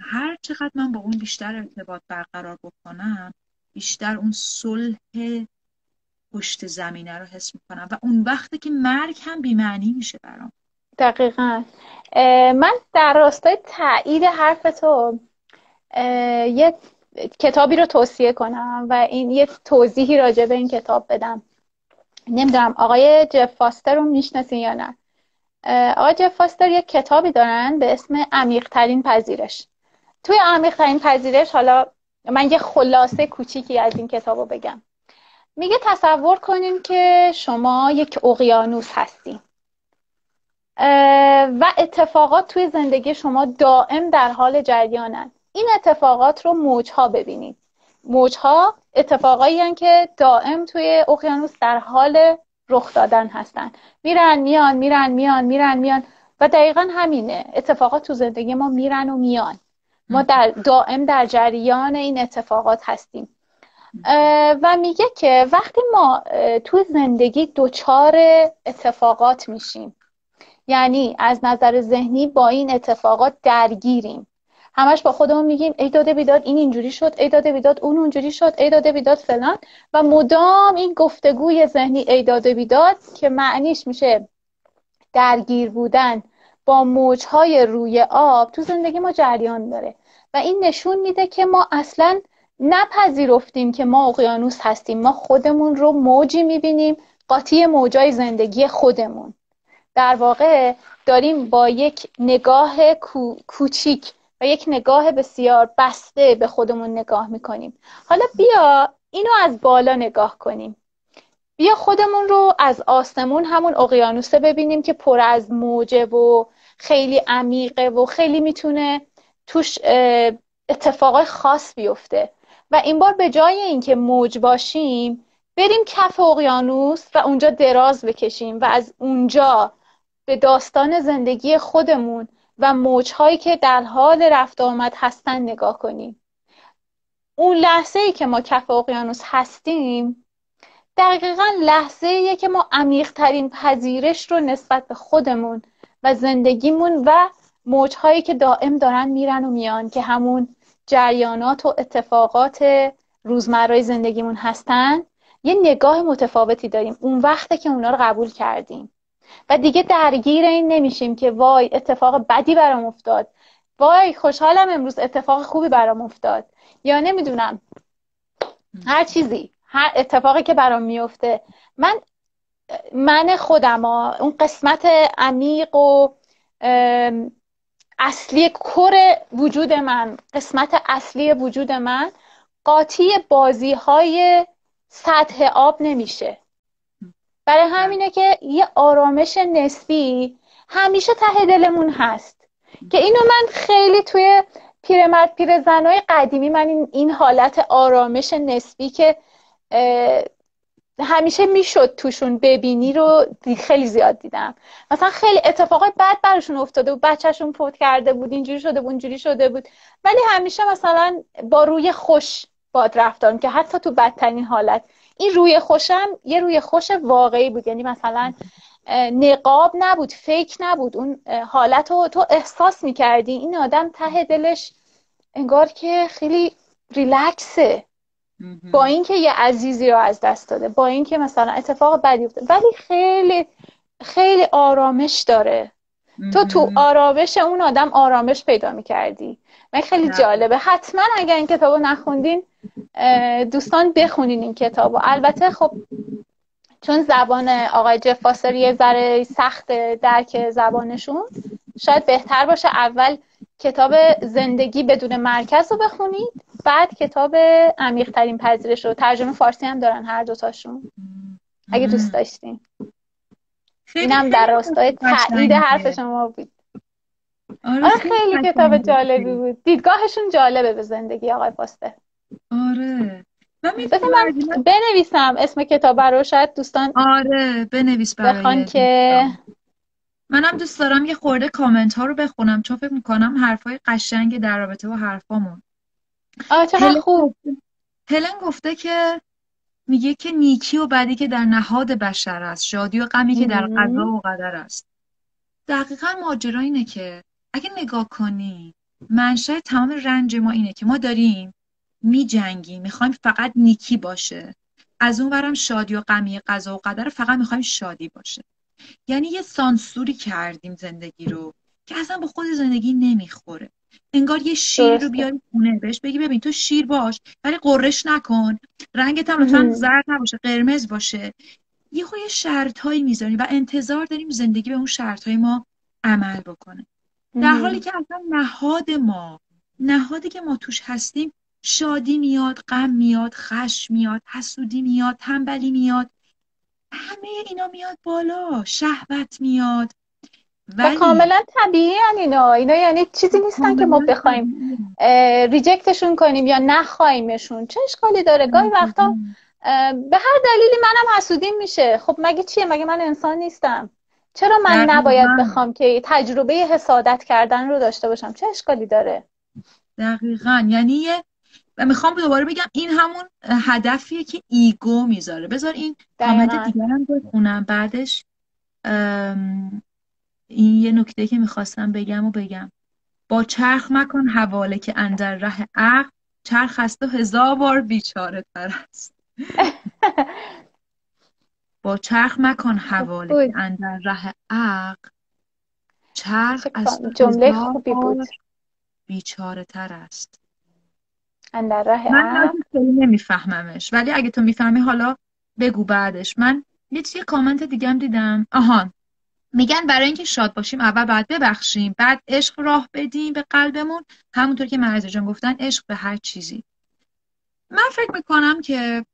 هر چقدر من با اون بیشتر ارتباط برقرار بکنم بیشتر اون صلح پشت زمینه رو حس می‌کنم. و اون وقتی که مرگ هم بیمعنی میشه برام. دقیقا. من در راستای تایید حرف تو یه کتابی رو توصیه کنم و این یه توضیحی راجع به این کتاب بدم. نمی‌دونم آقای جف فاستر رو می‌شناسین یا نه؟ آقای جف فاستر یه کتابی دارن به اسم عمیقترین پذیرش. توی عمیقترین پذیرش حالا من یه خلاصه کوچیکی از این کتاب رو بگم. میگه تصور کنیم که شما یک اقیانوس هستیم و اتفاقات توی زندگی شما دائم در حال جریانند این اتفاقات رو موجها ببینید. موجها اتفاقایی که دائم توی اقیانوس در حال رخ دادن هستن میرن میان میرن میان میرن میان. و دقیقا همینه. اتفاقات تو زندگی ما میرن و میان. ما در دائم در جریان این اتفاقات هستیم. و میگه که وقتی ما تو زندگی دچار اتفاقات میشیم یعنی از نظر ذهنی با این اتفاقات درگیریم. همش با خودمون میگیم ای داده بیداد این اینجوری شد ای داده بیداد اون اونجوری شد ای داده بیداد فلان. و مدام این گفتگوی ذهنی ای داده بیداد که معنیش میشه درگیر بودن با موجهای روی آب تو زندگی ما جریان داره. و این نشون میده که ما اصلا نپذیرفتیم که ما اقیانوس هستیم. ما خودمون رو موجی می‌بینیم قاطی موجای زندگی خودمون. در واقع داریم با یک نگاه کوچیک و یک نگاه بسیار بسته به خودمون نگاه می‌کنیم. حالا بیا اینو از بالا نگاه کنیم. بیا خودمون رو از آسمون همون اقیانوسه ببینیم که پر از موجه و خیلی عمیقه و خیلی می‌تونه توش اتفاقای خاص بیفته. و این بار به جای اینکه موج باشیم بریم کف اقیانوس و اونجا دراز بکشیم و از اونجا به داستان زندگی خودمون و موجهایی که در حال رفت آمد هستن نگاه کنیم. اون لحظه ای که ما کف اقیانوس هستیم دقیقا لحظه ای که ما عمیقترین پذیرش رو نسبت به خودمون و زندگیمون و موجهایی که دائم دارن میرن و میان که همون جریانات و اتفاقات روزمرای زندگیمون هستن یه نگاه متفاوتی داریم. اون وقته که اونا رو قبول کردیم. و دیگه درگیر این نمیشیم که وای اتفاق بدی برام افتاد. وای خوشحالم امروز اتفاق خوبی برام افتاد. یا نمی‌دونم. هر چیزی هر اتفاقی که برام میفته. من من خودم ها. اون قسمت عمیق و اصلی کر وجود من قسمت اصلی وجود من قاطی بازی های سطح آب نمیشه. برای همینه که یه آرامش نسبی همیشه ته دلمون هست. که اینو من خیلی توی پیرمرد پیرزنای قدیمی من این, این حالت آرامش نسبی که همیشه می‌شد توشون ببینی رو خیلی زیاد دیدم. مثلا خیلی اتفاقای بد براشون افتاده بود. بچهشون فوت کرده بود اینجوری شده بود اونجوری شده بود. ولی همیشه مثلا با روی خوش باد رفتارم که حتی تو بدترین حالت این روی خوشم یه روی خوش واقعی بود. یعنی مثلا نقاب نبود فیک نبود. اون حالت رو تو احساس می‌کردی. این آدم ته دلش انگار که خیلی ریلکسه. با اینکه یه عزیزی رو از دست داده با اینکه مثلا اتفاق بدی افتاده. ولی خیلی خیلی آرامش داره. تو تو آرامش اون آدم آرامش پیدا می‌کردی. من خیلی جالبه. حتما اگر این کتاب رو نخوندین دوستان بخونین این کتاب و البته خب چون زبان آقای جف فاستر یه ذره سخت درک زبانشون شاید بهتر باشه اول کتاب زندگی بدون مرکز رو بخونید بعد کتاب عمیق ترین پذیرش رو. ترجمه فارسی هم دارن هر دوتاشون اگه دوست داشتین. اینم در راستای تایید حرف شما بود. آره, آره خیلی کتاب جالبی بود. دیدگاهشون جالبه به زندگی آقای پاسته آره. من, من بنویسم اسم کتاب رو شاید دوستان آره بنویس بخوان که منم دوست دارم یه خورده کامنت ها رو بخونم چون فکر می‌کنم حرفای قشنگ در رابطه با حرفامون. آه چقدر خوب. هلن گفته که میگه که نیکی و بدی که در نهاد بشر است شادی و غمی که در قضا و قدر است. دقیقا ماجرا اینه که اگه نگاه کنی منشأ تمام رنج ما اینه که ما داریم می جنگیم می‌خوایم فقط نیکی باشه. از اون برم شادی و غمی قضا و قدر فقط می‌خوایم شادی باشه. یعنی یه سانسوری کردیم زندگی رو که اصلا با خود زندگی نمی‌خوره. انگار یه شیر رو بیاری خونه بهش بگی ببین تو شیر باش ولی قرش نکن. رنگت هم لطفا زرد نباشه قرمز باشه. یه خود یه شرط هایی می‌ذاریم و انتظار داریم زندگی به اون شرط های ما عمل بکنه. در حالی که اصلا نهاد ما نهادی که ما توش هستیم شادی میاد غم میاد خشم میاد حسودی میاد تنبلی میاد. همه اینا میاد بالا شهوت میاد. ولی... کاملا طبیعی اینا. اینا یعنی چیزی نیستن که ما بخوایم ریجکتشون کنیم یا نخوایمشون چه اشکالی داره؟ گاهی وقتا به هر دلیلی منم حسودیم میشه. خب مگه چیه؟ مگه من انسان نیستم. چرا من نباید بخوام که تجربه حسادت کردن رو داشته باشم؟ چه اشکالی داره؟ دقیقا. یعنی یه و می‌خوام دوباره بگم این همون هدفیه که ایگو می‌ذاره. بذار این کامنت دیگرم بخونم. بعدش این یه نکته که می‌خواستم بگم و بگم. با چرخ مکن حواله که اندر ره عقل چرخ است و هزار بار بیچاره تر است. با چرخ مکن حواله که اندر ره عقل چرخ است جمله خوبی بود. بیچاره تر است. اندر راه من نمیفهممش. ولی اگه تو می‌فهمی حالا بگو بعدش. من یه چیه کامنت دیگه هم دیدم. آهان. میگن برای اینکه شاد باشیم اول باید ببخشیم. بعد عشق راه بدیم به قلبمون. همونطور که مرزا جان گفتن عشق به هر چیزی. من فکر می‌کنم که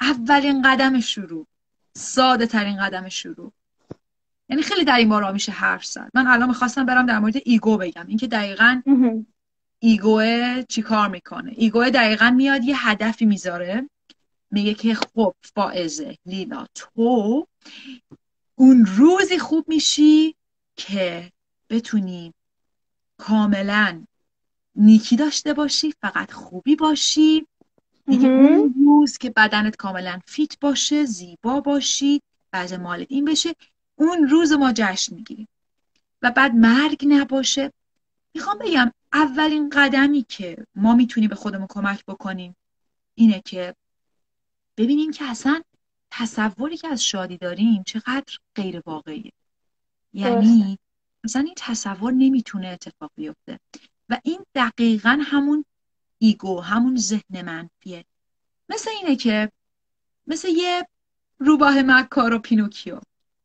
اولین قدم شروع. ساده ترین قدم شروع. یعنی خیلی در این بارا میشه حرف زد. من الان می‌خواستم برم در مورد ایگو بگم. اینکه دقیقا ایگوه چی کار می‌کنه؟ ایگوه دقیقا میاد یه هدفی می‌ذاره. میگه که خب فائزه لیلا تو اون روزی خوب میشی که بتونی کاملا نیکی داشته باشی فقط خوبی باشی. میگه اون روز که بدنت کاملا فیت باشه زیبا باشی بعد مالت این بشه اون روز ما جشن می‌گیریم. و بعد مرگ نباشه. می‌خوام بگم اولین قدمی که ما می‌تونیم به خودمون کمک بکنیم اینه که ببینیم که اصلا تصوری که از شادی داریم چقدر غیر واقعیه. یعنی اصلا این تصور نمی‌تونه اتفاق بیفته. و این دقیقا همون ایگو همون ذهن منفیه. مثل اینه که مثل یه روباه مکار و پینوکیو.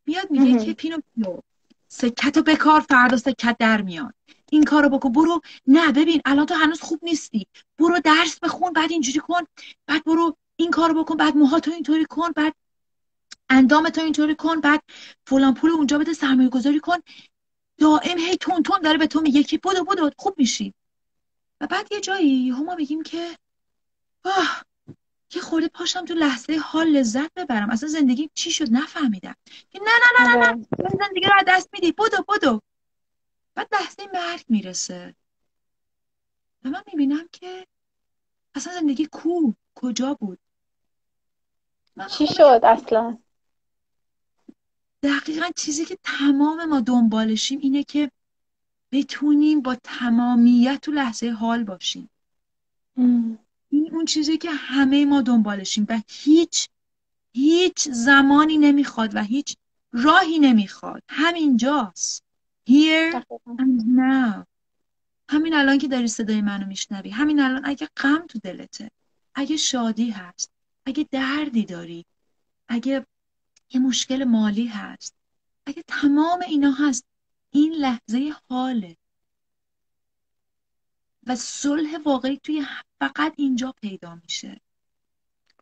میاد میگه که پینوکیو سکه‌ت و بکار فردا سکه‌ت در میاد. این کارو بکن. برو. نه ببین الان تو هنوز خوب نیستی. برو درس بخون بعد اینجوری کن. بعد برو این کارو بکن بعد موهاتو اینطوری کن بعد اندام تو اینطوری کن بعد فلان پول اونجا بده سرمایه گذاری کن. دائم هی تند تند داره به تو میگه که بدو بدو خوب میشی. و بعد یه جایی ما میگیم که آه که خورده پاشم تو لحظه حال لذت ببرم. اصلا زندگی چی شد؟ نفهمیدم. که نه نه نه نه, نه. آره. زندگی رو دست میدی. بدو بدو. بعد لحظه مرگ می‌رسه. و من می‌بینم که اصلا زندگی کو؟ کجا بود؟ چی شد اصلا؟ دقیقا چیزی که تمام ما دنبالشیم اینه که بتونیم با تمامیت تو لحظه حال باشیم. این اون چیزی که همه ما دنبالشیم و هیچ هیچ زمانی نمی‌خواد و هیچ راهی نمی‌خواد. همینجاست. Here and now. همین الان که داری صدای منو میشنوی. همین الان اگه غم تو دلته اگه شادی هست اگه دردی داری اگه یه مشکل مالی هست اگه تمام اینا هست این لحظه حاله. و صلح واقعی توی فقط اینجا پیدا میشه.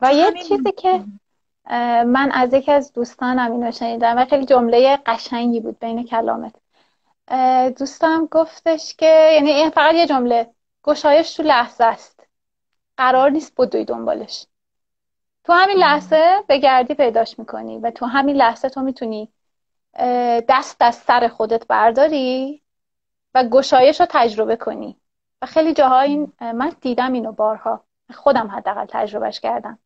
و یه چیزی که من از یکی از دوستانم اینو شنیدم و خیلی جمله قشنگی بود بین کلامت. دوستم گفتش که یعنی این فقط یه جمله گشایش تو لحظه است. قرار نیست بدوی دنبالش. تو همین لحظه به گردی پیداش می‌کنی و تو همین لحظه تو می‌تونی دست از سر خودت برداری و گشایش رو تجربه کنی. و خیلی جاها این من دیدم اینو بارها. خودم حداقل تجربهش کردم.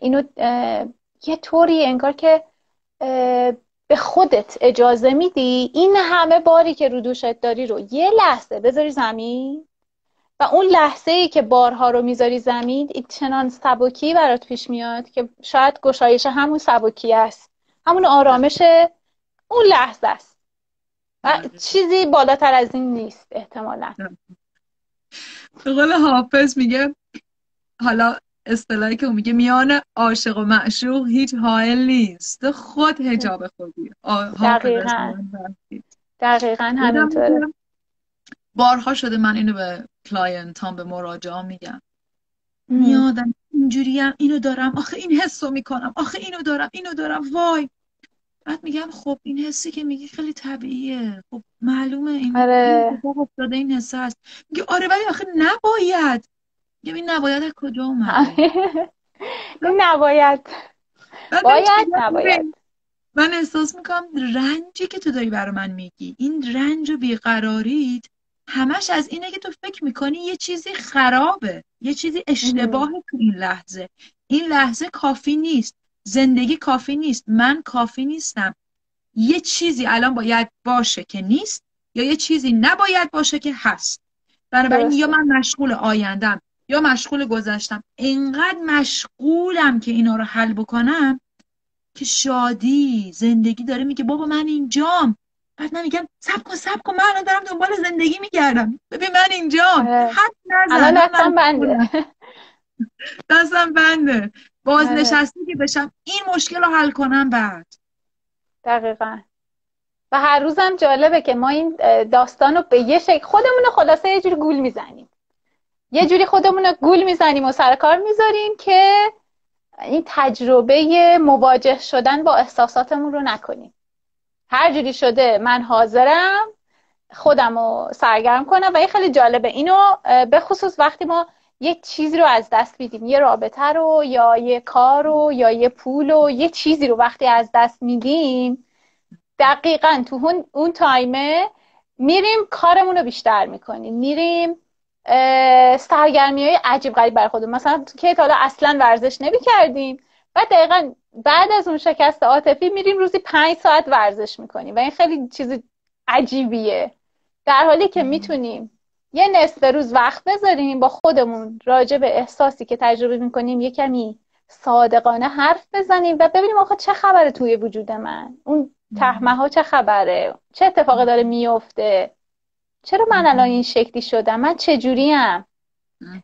اینو یه طوری انگار که به خودت اجازه میدی این همه باری که رو دوشت داری رو یه لحظه بذاری زمین و اون لحظه ای که بارها رو می‌ذاری زمین این چنان سبکی برات پیش میاد که شاید گشایش همون سبکی است. همون آرامش اون لحظه است. چیزی بالاتر از این نیست احتمالا. به قول حافظ میگه حالا اصطلاحی که میگه میان عاشق و معشوق هیچ حائل نیست. خود هجاب خودی دقیقا. دقیقا همینطوره. بارها شده من اینو به کلاینتام به مراجعه میگم. میادم اینجوری هم اینو دارم آخه این حسو می‌کنم آخه اینو دارم اینو دارم وای. بعد میگم خب این حسی که میگی خیلی طبیعیه. خب معلومه این آره. افتاده این حس هست. میگه آره ولی آخه نباید. میگم این نباید از کجا اومده؟ این نباید. باید نباید. من احساس می‌کنم رنجی که تو داری برای من میگی. این رنج و بیقراریت همش از اینه که تو فکر می‌کنی یه چیزی خرابه. یه چیزی اشتباه تو این لحظه. این لحظه کافی نیست. زندگی کافی نیست. من کافی نیستم. یه چیزی الان باید باشه که نیست یا یه چیزی نباید باشه که هست. بنابراین یا من مشغول آیندم یا مشغول گذشتم. انقدر مشغولم که اینا رو حل بکنم که شادی زندگی داره میگه بابا من اینجام. بعد من میگم سب کن سب کن. من الان دارم دنبال زندگی میگردم. ببین من اینجا آره. حد نزن. دستم بنده. دستم بنده. بازنشسته که بشم این مشکل رو حل کنم بعد. دقیقا. و هر روزم جالبه که ما این داستان رو به یه شکل خودمون خلاصه یه جوری گول می‌زنیم. یه جوری خودمون رو گول می‌زنیم و سر کار می‌ذاریم که این تجربه مواجه شدن با احساساتمون رو نکنیم. هر جوری شده من حاضرم خودم رو سرگرم کنم. و این خیلی جالبه. اینو به خصوص وقتی ما یه چیزی رو از دست میدیم. یه رابطه رو یا یه کار رو یا یه پول رو یه چیزی رو وقتی از دست میدیم دقیقا تو اون تایمه میریم کارمون رو بیشتر می‌کنیم. میریم سرگرمی های عجیب غریب بر خودمون. مثلا که حالا اصلا ورزش نمی کردیم و دقیقا بعد از اون شکست عاطفی میریم روزی پنج ساعت ورزش می‌کنیم. و این خیلی چیز عجیبیه. در حالی که می‌تونیم یه نصف روز وقت بذاریم با خودمون راجع به احساسی که تجربه می‌کنیم یه کمی صادقانه حرف بزنیم و ببینیم آخه چه خبره توی وجود من. اون تحمه ها چه خبره؟ چه اتفاقی داره میفته چرا من الان این شکلی شدم؟ من چجوریم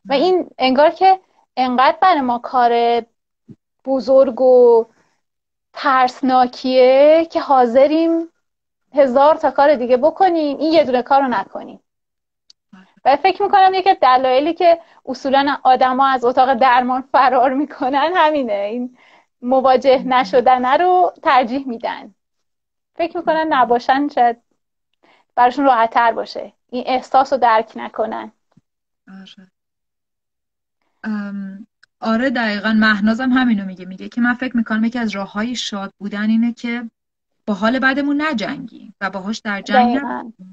و این انگار که انقدر برای ما کار بزرگ و ترسناکیه که حاضریم هزار تا کار دیگه بکنیم. این یه دونه کار رو نکنیم. و فکر می‌کنم یکی دلایلی که اصولا آدما از اتاق درمان فرار می‌کنن همینه. این مواجه نشدنه رو ترجیح میدن. فکر می‌کنن نباشن شاید براشون راحتتر باشه. این احساس رو درک نکنن. آره. آره دقیقا. مهنازم همینو میگه. میگه که من فکر می‌کنم یکی از راه های شاد بودن اینه که با حال بعدمون نجنگیم و باهاش در جنگ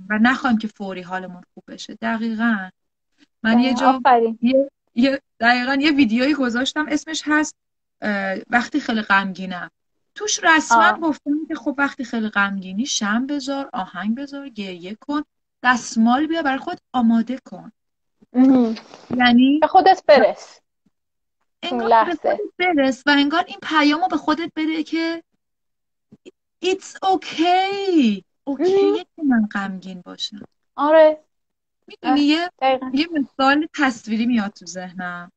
و نخوایم که فوری حالمون خوب بشه. دقیقا. من یه جا یه،, دقیقا یه ویدیویی گذاشتم اسمش هست وقتی خیلی غمگینم. توش رسما گفتم که خب وقتی خیلی غمگینی شم بذار آهنگ بذار گریه کن دستمال بیا برای خود آماده کن. یعنی به خودت برس. انگار به خودت برس و انگار این پیامو به خودت بده که it's okay. اوکی که من غمگین باشم. آره. می‌دونی یه یه مثال تصویری میاد تو ذهنم.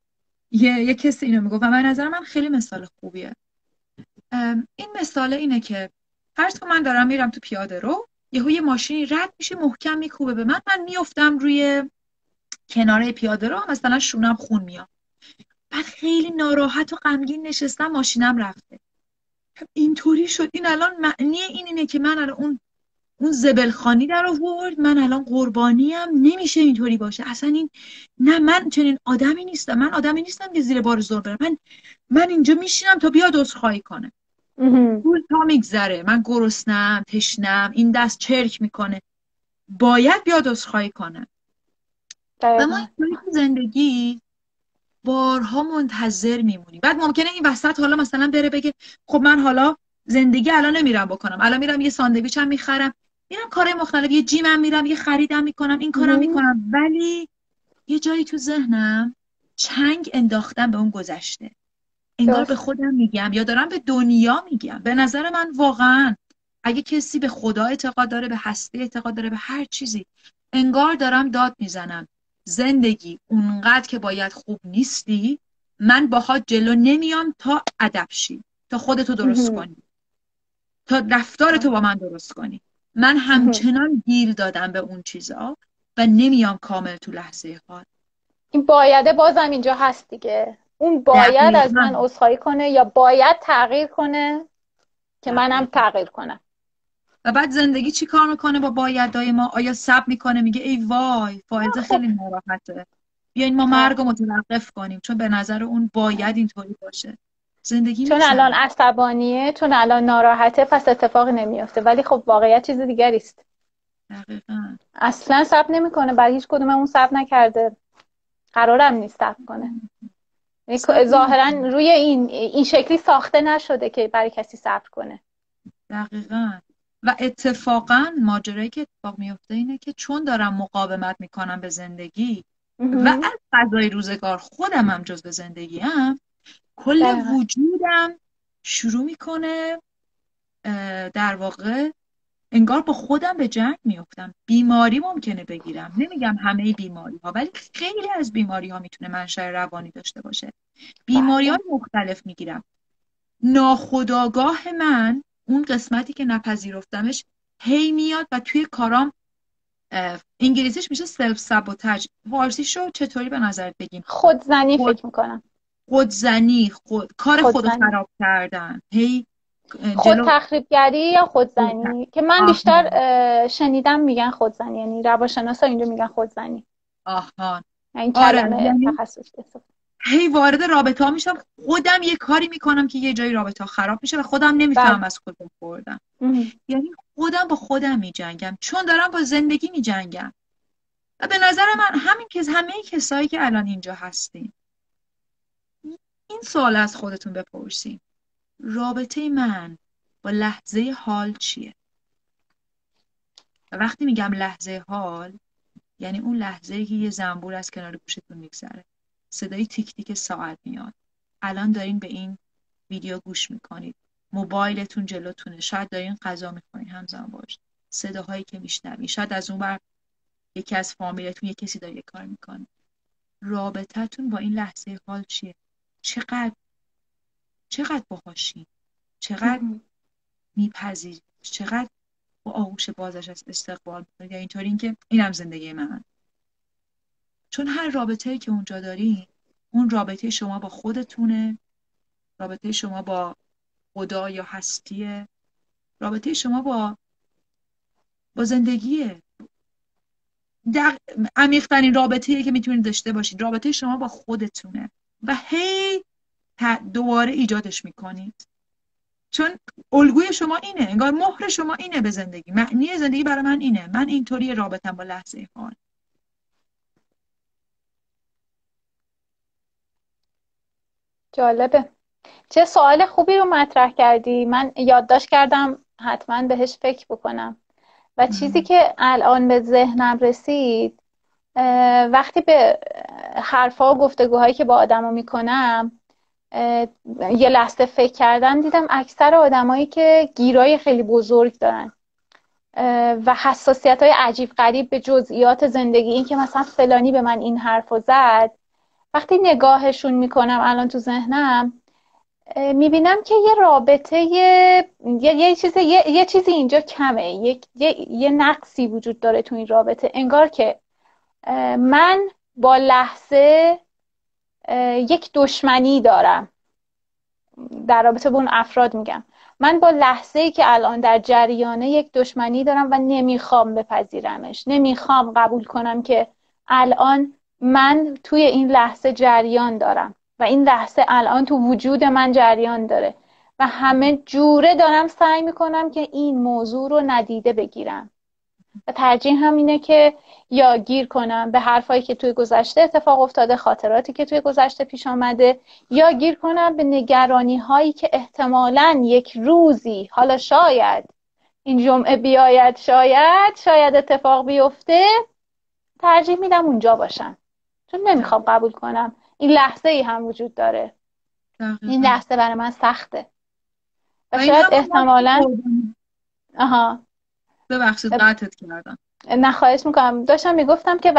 یه یه کسی اینو می‌گفت و من نظر من خیلی مثال خوبیه. این مثال اینه که فرض کن من دارم میرم تو پیاده رو یهو یه ماشینی رد میشه محکم میکوبه به من من میفتم روی کناره پیاده رو مثلا شونم خون میاد بعد خیلی ناراحت و غمگین نشستم ماشینم رفته. اینطوری شد. این الان معنی این اینه که من الان اون اون زبلخانی در آورد. من الان قربانیم. نمیشه اینطوری باشه. اصلا این نه من چنین آدمی نیستم. من آدمی نیستم که زیر بار زور برم. من من اینجا میشینم تا بیاد عذرخواهی کنه. پول تا میگذره. من گرسنم تشنم این دست چرک می‌کنه. باید بیاد عذرخواهی کنه. و ما زندگی بارها منتظر میمونیم بعد ممکنه این وسط حالا مثلا بره بگه خب من حالا زندگی الان نمیرم بکنم. الان میرم یه ساندویچ هم می‌خرم. میرم کار مختلف. یه جیمم میرم یه خریدم می‌کنم این کارم می‌کنم. ولی یه جایی تو ذهنم چنگ انداختم به اون گذشته. انگار به خودم میگم یا دارم به دنیا میگم. به نظر من واقعا اگه کسی به خدا اعتقاد داره به هستی اعتقاد داره به هر چیزی انگار دارم داد می‌زنم. زندگی اونقدر که باید خوب نیستی من باهات جلو نمیام تا ادب شی تا خودتو درست کنی. تا رفتارتو با من درست کنی. من همچنان گیر دادم به اون چیزا و نمیام کامل تو لحظه حال. این بایده بازم اینجا هست دیگه. اون باید از من عذرخواهی کنه یا باید تغییر کنه که منم تغییر کنم. و بعد زندگی چی کار می‌کنه با بایدهای ما؟ آیا سب می‌کنه؟ میگه ای وای فائزه خیلی ناراحته. بیاین ما مرگ رو متوقف کنیم چون به نظر اون باید اینطوری باشه. زندگی چون الان عصبانیه چون الان ناراحته پس اتفاقی نمیافته. ولی خب واقعیت چیز دیگری است. دقیقا. اصلا سب نمی‌کنه برای هیچ کدوم اون سب نکرده. قرارم نیست سب کنه. ظاهرا روی این این شکلی ساخته نشده که برای کسی صبر کنه. دقیقا. و اتفاقا ماجرایی که اتفاق میفته اینه که چون دارم مقاومت می‌کنم به زندگی و از فضای روزگار خودم هم جز به زندگی هم کل وجودم شروع می‌کنه در واقع انگار با خودم به جنگ میفتم بیماری ممکنه بگیرم. نمیگم همه بیماری ها ولی خیلی از بیماری ها می‌تونه منشأ روانی داشته باشه. بیماری ها بله. مختلف می‌گیرم. ناخداگاه من اون قسمتی که نپذیرفتمش هی میاد و توی کارام انگلیسیش میشه سلف سابوتاج فارسی شو چطوری به نظرت بگیم؟ خودزنی خود... فکر می‌کنم. خودزنی خود... کار خود خراب کردن. هی خود تخریبگری یا خودزنی؟ که من بیشتر شنیدم میگن خودزنی یعنی روانشناسا اینجا میگن خودزنی. آها. این آره. یعنی تخصص. هی وارد رابطه ها میشم. خودم یه کاری می‌کنم که یه جایی رابطه ها خراب میشه و خودم نمیفهم بله. از کجا خوردم. یعنی خودم با خودم میجنگم. چون دارم با زندگی میجنگم. و به نظر من همین که همه کسایی که الان اینجا هستیم این سوال از خودتون بپرسیم رابطه من با لحظه حال چیه؟ و وقتی میگم لحظه حال یعنی اون لحظه که یه زنبور از کنار گوشتون میگذره. صدای تیک تیک ساعت میاد. الان دارین به این ویدیو گوش می‌کنید. موبایلتون جلوتونه. شاید دارین غذا می‌کنین همزمان باش. صداهایی که میشنوین. شاید از اون بر یکی از فامیلتون یه کسی داره یه کار می‌کنه. رابطتون با این لحظه حال چیه؟ چقدر چقدر باهاشین؟ چقدر میپذیرید؟ چقدر با آغوش بازش از استقبال می‌کنید؟ یا اینطوری اینکه اینم زندگی من چون هر رابطه که اونجا داری اون رابطه شما با خودتونه رابطه شما با خدا یا هستیه رابطه شما با با زندگیه. عمیقترین رابطه که می‌تونید داشته باشید رابطه شما با خودتونه. و هی دوباره ایجادش می‌کنید. چون الگوی شما اینه انگار مهر شما اینه به زندگی. معنی زندگی برای من اینه. من اینطوری رابطم با لحظه حال. جالبه. چه سوال خوبی رو مطرح کردی. من یادداشت کردم حتما بهش فکر بکنم. و چیزی که الان به ذهنم رسید وقتی به حرفا و گفتگوهایی که با آدما می‌کنم یه لحظه فکر کردم دیدم اکثر آدمایی که گیرای خیلی بزرگ دارن. و حساسیت های عجیب غریب به جزئیات زندگی این که مثلا فلانی به من این حرف زد. وقتی نگاهشون می‌کنم الان تو ذهنم می‌بینم که یه رابطه یه, یه, چیز یه, چیزی اینجا کمه. یه, یه, یه نقصی وجود داره تو این رابطه. انگار که من با لحظه یک دشمنی دارم. در رابطه با اون افراد میگم. من با لحظه ای که الان در جریانه یک دشمنی دارم و نمی‌خوام بپذیرمش. نمی‌خوام قبول کنم که الان من توی این لحظه جریان دارم و این لحظه الان تو وجود من جریان داره و همه جوره دارم سعی می‌کنم که این موضوع رو ندیده بگیرم. و ترجیح هم اینه که یا گیر کنم به حرفایی که توی گذشته اتفاق افتاده خاطراتی که توی گذشته پیش آمده یا گیر کنم به نگرانی هایی که احتمالا یک روزی حالا شاید این جمعه بیاید شاید شاید اتفاق بیفته ترجیح میدم اونجا باشم. چون نمی‌خوام قبول کنم. این لحظه ای هم وجود داره. این لحظه برای من سخته. و شاید احتمالا آها. ببخشید قطعت کردم. نه خواهش می‌کنم. داشتم می‌گفتم که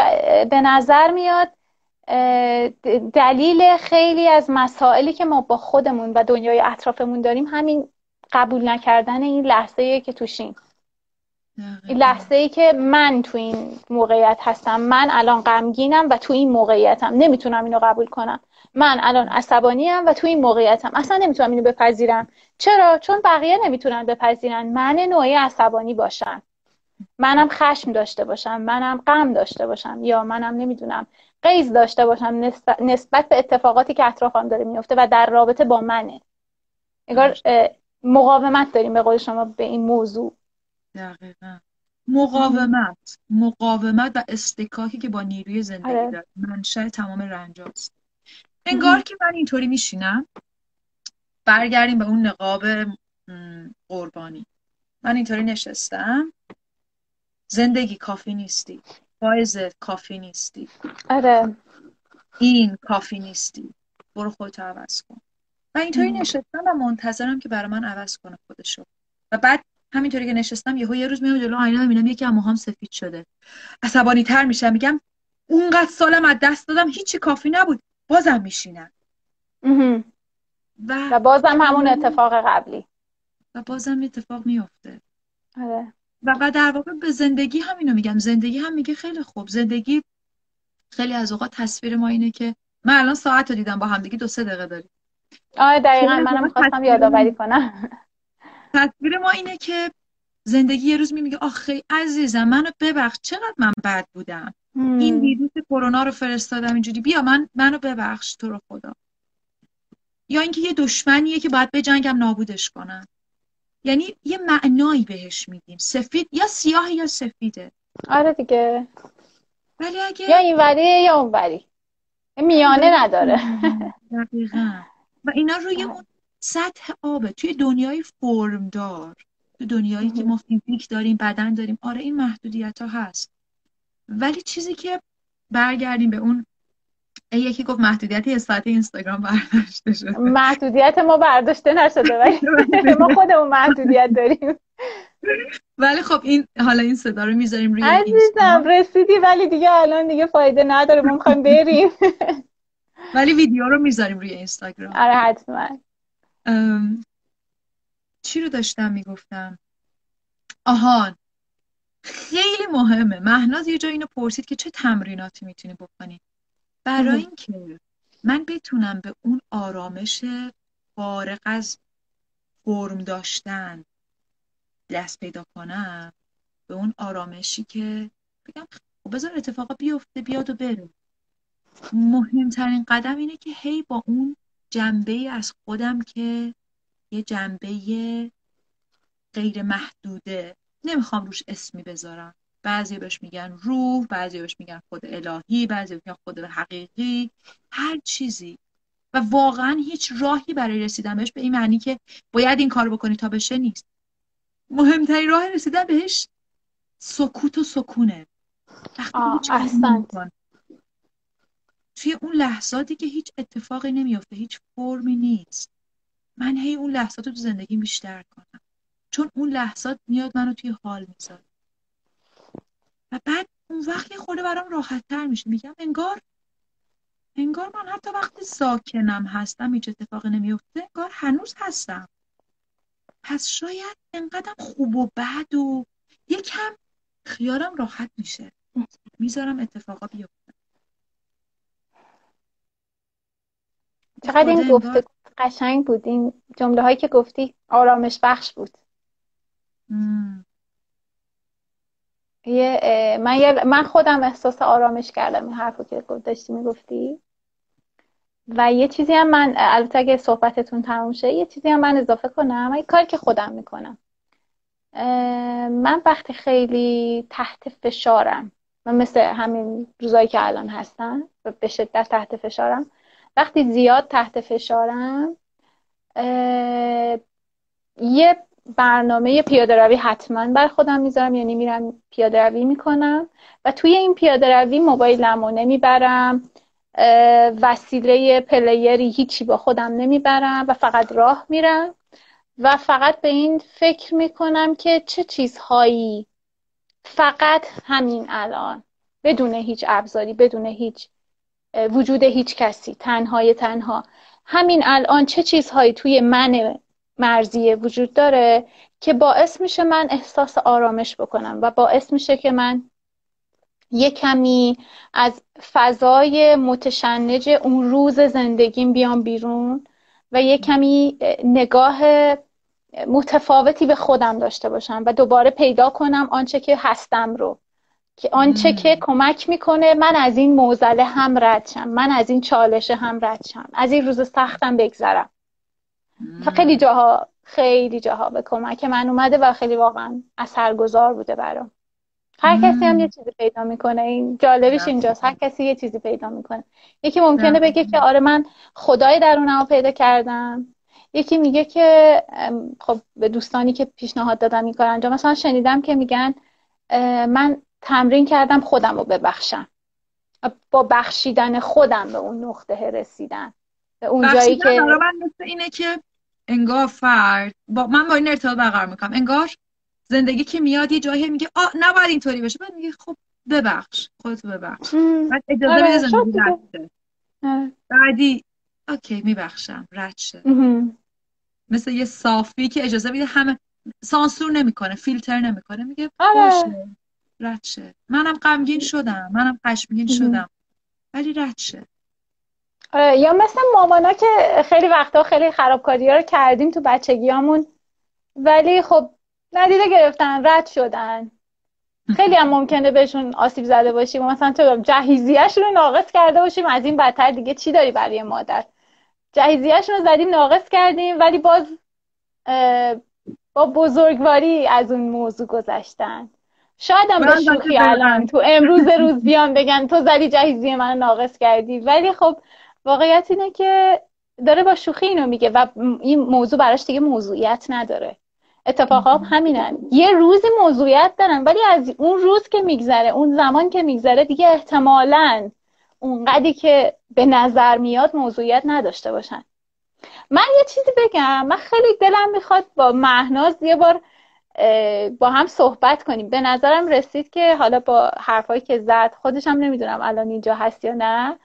به نظر میاد دلیل خیلی از مسائلی که ما با خودمون و دنیای اطرافمون داریم همین قبول نکردن این لحظه که توشیم. لحظه ای که من تو این موقعیت هستم من الان غمگینم و تو این موقعیتم. نمی‌تونم اینو قبول کنم. من الان عصبانیم و تو این موقعیتم. اصلا نمی‌تونم اینو بپذیرم. چرا؟ چون بقیه نمی‌تونن بپذیرن. من نوعی عصبانی باشم. منم خشم داشته باشم. منم غم داشته باشم. یا منم نمی‌دونم قیز داشته باشم. نسبت به اتفاقاتی که اطرافم داره میفته و در رابطه با منه. انگار مقاومت داریم به قول شما به این موضوع. دقیقا. مقاومت. مقاومت و استکاکی که با نیروی زندگی آره. داره منشأ تمام رنجاست. انگار که من اینطوری میشینم برگردیم به اون نقاب قربانی. من اینطوری نشستم. زندگی کافی نیستی. فایزت کافی نیستی. آره. این کافی نیستی. برو خودتو عوض کن. و اینطوری نشستم و منتظرم که برای من عوض کنه خودشو. و بعد همینطوری که نشستم یهو یه روز میام جلو آینه می‌بینم یکی هم سفید شده. عصبانی تر میشم میگم اونقدر سالم از دست دادم هیچی کافی نبود. بازم میشینم. و, و بازم همون اتفاق قبلی. و بازم اتفاق میفته آره. و, و در واقع به زندگی همینو میگم. زندگی هم میگه خیلی خوب. زندگی خیلی از اوقات تصویر ما اینه که من الان ساعت رو دیدم با هم دیگه دو سه دقیقه داریم. آره دقیقا. منم خواستم یادآوری کنم. تصویر ما اینه که زندگی یه روز میگه آخه عزیزم منو ببخش چقدر من بد بودم؟ این ویروس کرونا رو فرستادم اینجوری. بیا من منو ببخش تو رو خدا. یا اینکه یه دشمنیه که باید بجنگم نابودش کنم یعنی یه معنایی بهش میدیم. سفید یا سیاه یا سفیده. آره دیگه. ولی اگه یا این وریه یا اون وری. میانه نداره. دقیقا. و اینا روی اون سطح آبه توی دنیای فرمدار تو دنیایی که ما فیزیک داریم بدن داریم آره این محدودیت ها هست. ولی چیزی که برگردیم به اون یکی گفت محدودیت یه ساعت اینستاگرام برداشته شده. محدودیت ما برداشته نشده ولی ما خودمون محدودیت داریم. ولی خب این حالا این صدا رو می‌ذاریم روی عزیزم رسیدی ولی دیگه الان دیگه فایده نداره ما می‌خوایم بریم. ولی ویدیو رو می‌ذاریم روی اینستاگرام. آره حتما. چی رو داشتم می‌گفتم؟ آهان خیلی مهمه. مهناز یه جا اینو پرسید که چه تمریناتی می‌تونی بکنی؟ برای اینکه من بتونم به اون آرامش فارغ از فرم داشتن دست پیدا کنم به اون آرامشی که بگم خب بذار اتفاقا بیفته بیاد و بره. مهمترین قدم اینه که هی با اون جنبه از خودم که یه جنبه غیر محدوده نمی‌خوام روش اسمی بذارم. بعضی بهش میگن روح بعضی بهش میگن خود الهی بعضی میگن خود حقیقی. هر چیزی. و واقعا هیچ راهی برای رسیدن بهش به این معنی که باید این کار بکنی تا بشه نیست. مهمترین راه رسیدن بهش سکوت و سکونه. توی اون لحظاتی که هیچ اتفاقی نمیافته هیچ فرمی نیست. من هی اون لحظات رو تو زندگی بیشتر کنم. چون اون لحظات میاد منو توی حال می‌ذاره. و بعد اون وقت یه خورده برام راحت تر میشه. میگم انگار انگار من حتی وقتی ساکنم هستم هیچ اتفاقی نمیفته انگار هنوز هستم. پس شاید انقدرم خوب و بد و یکم خیالم راحت میشه. می‌ذارم اتفاقا بیفته. چقدر این گفته قشنگ بود. این جمله هایی که گفتی آرامش بخش بود. یه من, من خودم احساس آرامش کردم این حرفو که داشتی می‌گفتی. و یه چیزی هم من البته اگه صحبتتون تموم شه یه چیزی هم من اضافه کنم. یه کاری که خودم می‌کنم. من وقتی خیلی تحت فشارم و مثل همین روزایی که الان هستن به شدت تحت فشارم وقتی زیاد تحت فشارم یه برنامه پیاده روی حتما بر خودم می‌ذارم یعنی میرم پیاده روی می‌کنم و توی این پیاده روی موبایلمو نمی‌برم وسیله پلیری هیچی با خودم نمی‌برم و فقط راه میرم و فقط به این فکر می‌کنم که چه چیزهایی فقط همین الان بدون هیچ ابزاری بدون هیچ وجود هیچ کسی تنهای تنها. همین الان چه چیزهایی توی من مرزیه وجود داره که باعث میشه من احساس آرامش بکنم و باعث میشه که من یه کمی از فضای متشنج اون روز زندگیم بیام بیرون و یه کمی نگاه متفاوتی به خودم داشته باشم و دوباره پیدا کنم آنچه که هستم رو. که آنچه که کمک می‌کنه من از این موزله هم رد شم. من از این چالش هم رد شم. از این روز سختم بگذرم. خیلی جاها خیلی جاها به کمک من اومده و خیلی واقعا اثرگذار بوده برام. هر کسی هم یه چیزی پیدا می‌کنه. این جالبش اینجاست. هر کسی یه چیزی پیدا می‌کنه. یکی ممکنه بگه که آره من خدای درونم رو پیدا کردم. یکی میگه که خب به دوستانی که پیشنهاد دادم این کار انجام مثلا شنیدم که میگن من تمرین کردم خودم رو ببخشم. با بخشیدن خودم به اون نقطه رسیدن. به اون جایی که من مثل اینه که انگار فرد با من با این ارتباط برقرار می‌کنم. انگار زندگی که میاد یه جایی میگه آ نباید اینطوری بشه. بعد میگه خب ببخش خودتو ببخش. بعد اجازه آره، زندگی آره. بعدی اوکی میبخشم رد شه. مثل یه صافی که اجازه میده همه سانسور نمی‌کنه فیلتر نمی‌کنه میگه آره. باشه. رد شه. منم غمگین شدم. منم خشمگین شدم. ولی رد شه. آره یا مثل مامانا که خیلی وقتا خیلی خرابکاری ها رو کردیم تو بچگیامون ولی خب ندیده گرفتن رد شدن. خیلی هم ممکنه بهشون آسیب زده باشیم. مثلا تو جهیزیهش رو ناقص کرده باشیم از این بدتر دیگه چی داری برای مادر؟ جهیزیهش رو زدیم ناقص کردیم ولی باز با بزرگواری از اون موضوع گذشتن. شاید هم به شوخی الان تو امروز روز بیان بگن تو زدی جهیزی من ناقص کردی. ولی خب واقعیت اینه که داره با شوخی اینو میگه و این موضوع براش دیگه موضوعیت نداره. اتفاقا همینن یه روزی موضوعیت دارن ولی از اون روز که میگذره اون زمان که میگذره دیگه احتمالا اونقدی که به نظر میاد موضوعیت نداشته باشن. من یه چیزی بگم. من خیلی دلم می‌خواد با مهناز یه بار با هم صحبت کنیم. به نظرم رسید که حالا با حرفایی که زد خودشم نمی‌دونم الان اینجا هست یا نه.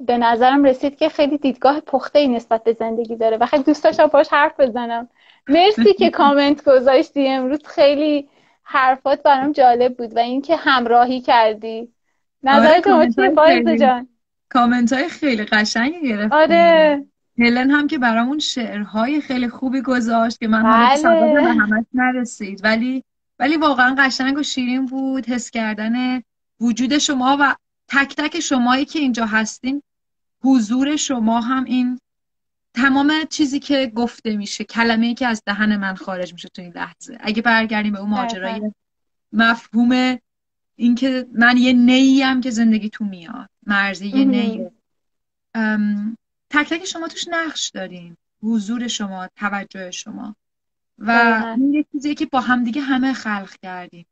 به نظرم رسید که خیلی دیدگاه پخته ای نسبت به زندگی داره. و خیلی دوست داشتم باش حرف بزنم. مرسی که کامنت گذاشتی. امروز خیلی حرفات برام جالب بود و اینکه همراهی کردی. نظر تو چیه جان. کامنت های خیلی قشنگی گرفت آره. هلن هم که برامون شعرهای خیلی خوبی گذاشت که من بله. به همش نرسید. ولی ولی واقعا قشنگ و شیرین بود. حس کردن وجود شما و تک تک شمایی که اینجا هستین حضور شما هم این تمام چیزی که گفته میشه کلمه ای که از دهن من خارج میشه تو این لحظه. اگه برگردیم به اون ماجرای مفهوم اینکه من یه نیی هم که زندگی تو میاد. مرزی یه نیه تک تک شما توش نقش دارین. حضور شما توجه شما. و این یه چیزیه که با همدیگه همه خلق کردیم.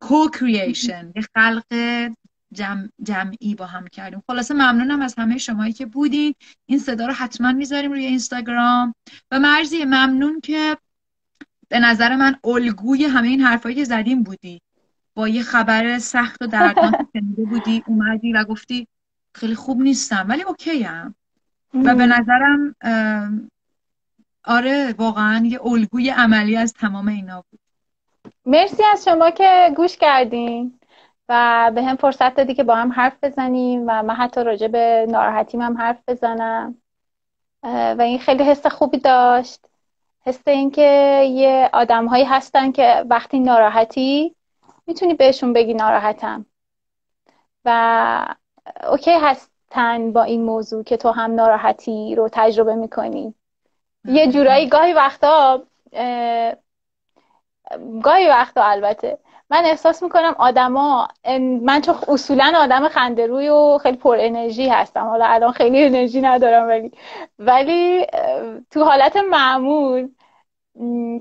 کو کریشن یه خلق جمع، جمعی با هم کردیم. خلاصه ممنونم از همه شمایی که بودین. این صدا رو حتما می‌ذاریم روی اینستاگرام. و مرزی ممنون که به نظر من الگوی همه این حرفایی که زدیم بودی. با یه خبر سخت و دردناک شنیده بودی اومدی و گفتی خیلی خوب نیستم ولی اوکی هم. و به نظرم آره واقعا یه الگوی عملی از تمام اینا بود. مرسی از شما که گوش کردین و به هم فرصت دادی که با هم حرف بزنیم و من حتی راجع به ناراحتیم هم حرف بزنم. و این خیلی حس خوبی داشت. حس اینکه یه آدم هایی هستن که وقتی ناراحتی می‌تونی بهشون بگی ناراحتم. و اوکی هستن با این موضوع که تو هم ناراحتی رو تجربه می‌کنی. یه جورایی گاهی وقتا گاهی وقتا البته. من احساس می‌کنم آدما من چون اصولا آدم خندروی و خیلی پر انرژی هستم. حالا الان خیلی انرژی ندارم ولی ولی تو حالت معمول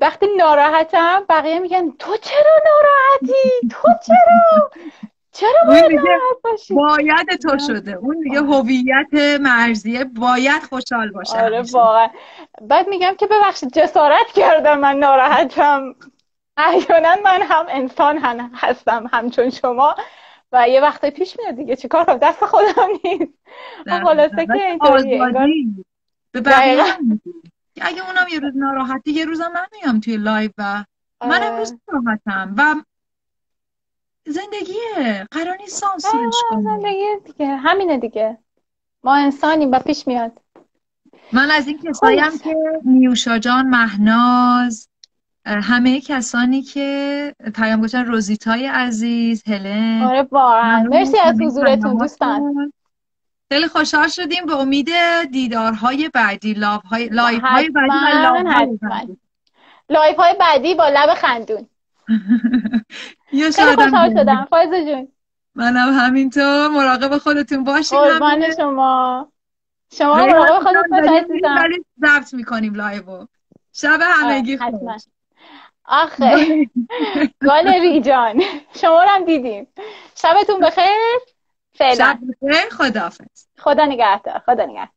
وقتی ناراحتم بقیه میگن تو چرا ناراحتی؟ تو چرا؟ چرا باید باید تو شده. اون دیگه هویت مرزیه. باید خوشحال باشه آره واقعا. بعد میگم که ببخشید جسارت کردم من ناراحتم. احیانا من هم انسان هم هستم همچون شما. و یه وقتی پیش میاد دیگه. چیکار کنم؟ دست خودم نیست. خلاصه که اینطوریه اگه اونم یه روز ناراحتی یه روزم من میام توی live و من امروز ناراحتم. و زندگیه قرار نیست سانسورش کنم زندگیه دیگه. همینه دیگه. ما انسانیم و پیش میاد. من از این کسایم که نیوشا جان مهناز همه کسانی که پیام گذاشتن روزیتای عزیز هلن آره واقعا. مرسی از حضورتون دوستان. خیلی خوشحال شدیم به امید دیدارهای بعدی live های live های بعدی. live های بعدی با لب خندون. خیلی خوشحال شدم. فایزه جون. منم همینطور مراقب خودتون باشین قربان شما. شما مراقب خودتون باشید ولی ضبط می‌کنیم live. شب همگی خوش آخه. گالری جان. شما رو هم دیدیم. شبتون بخیر. فعلا. شب بخیر. خداحافظ. خدا نگهدار. خدا نگهدار.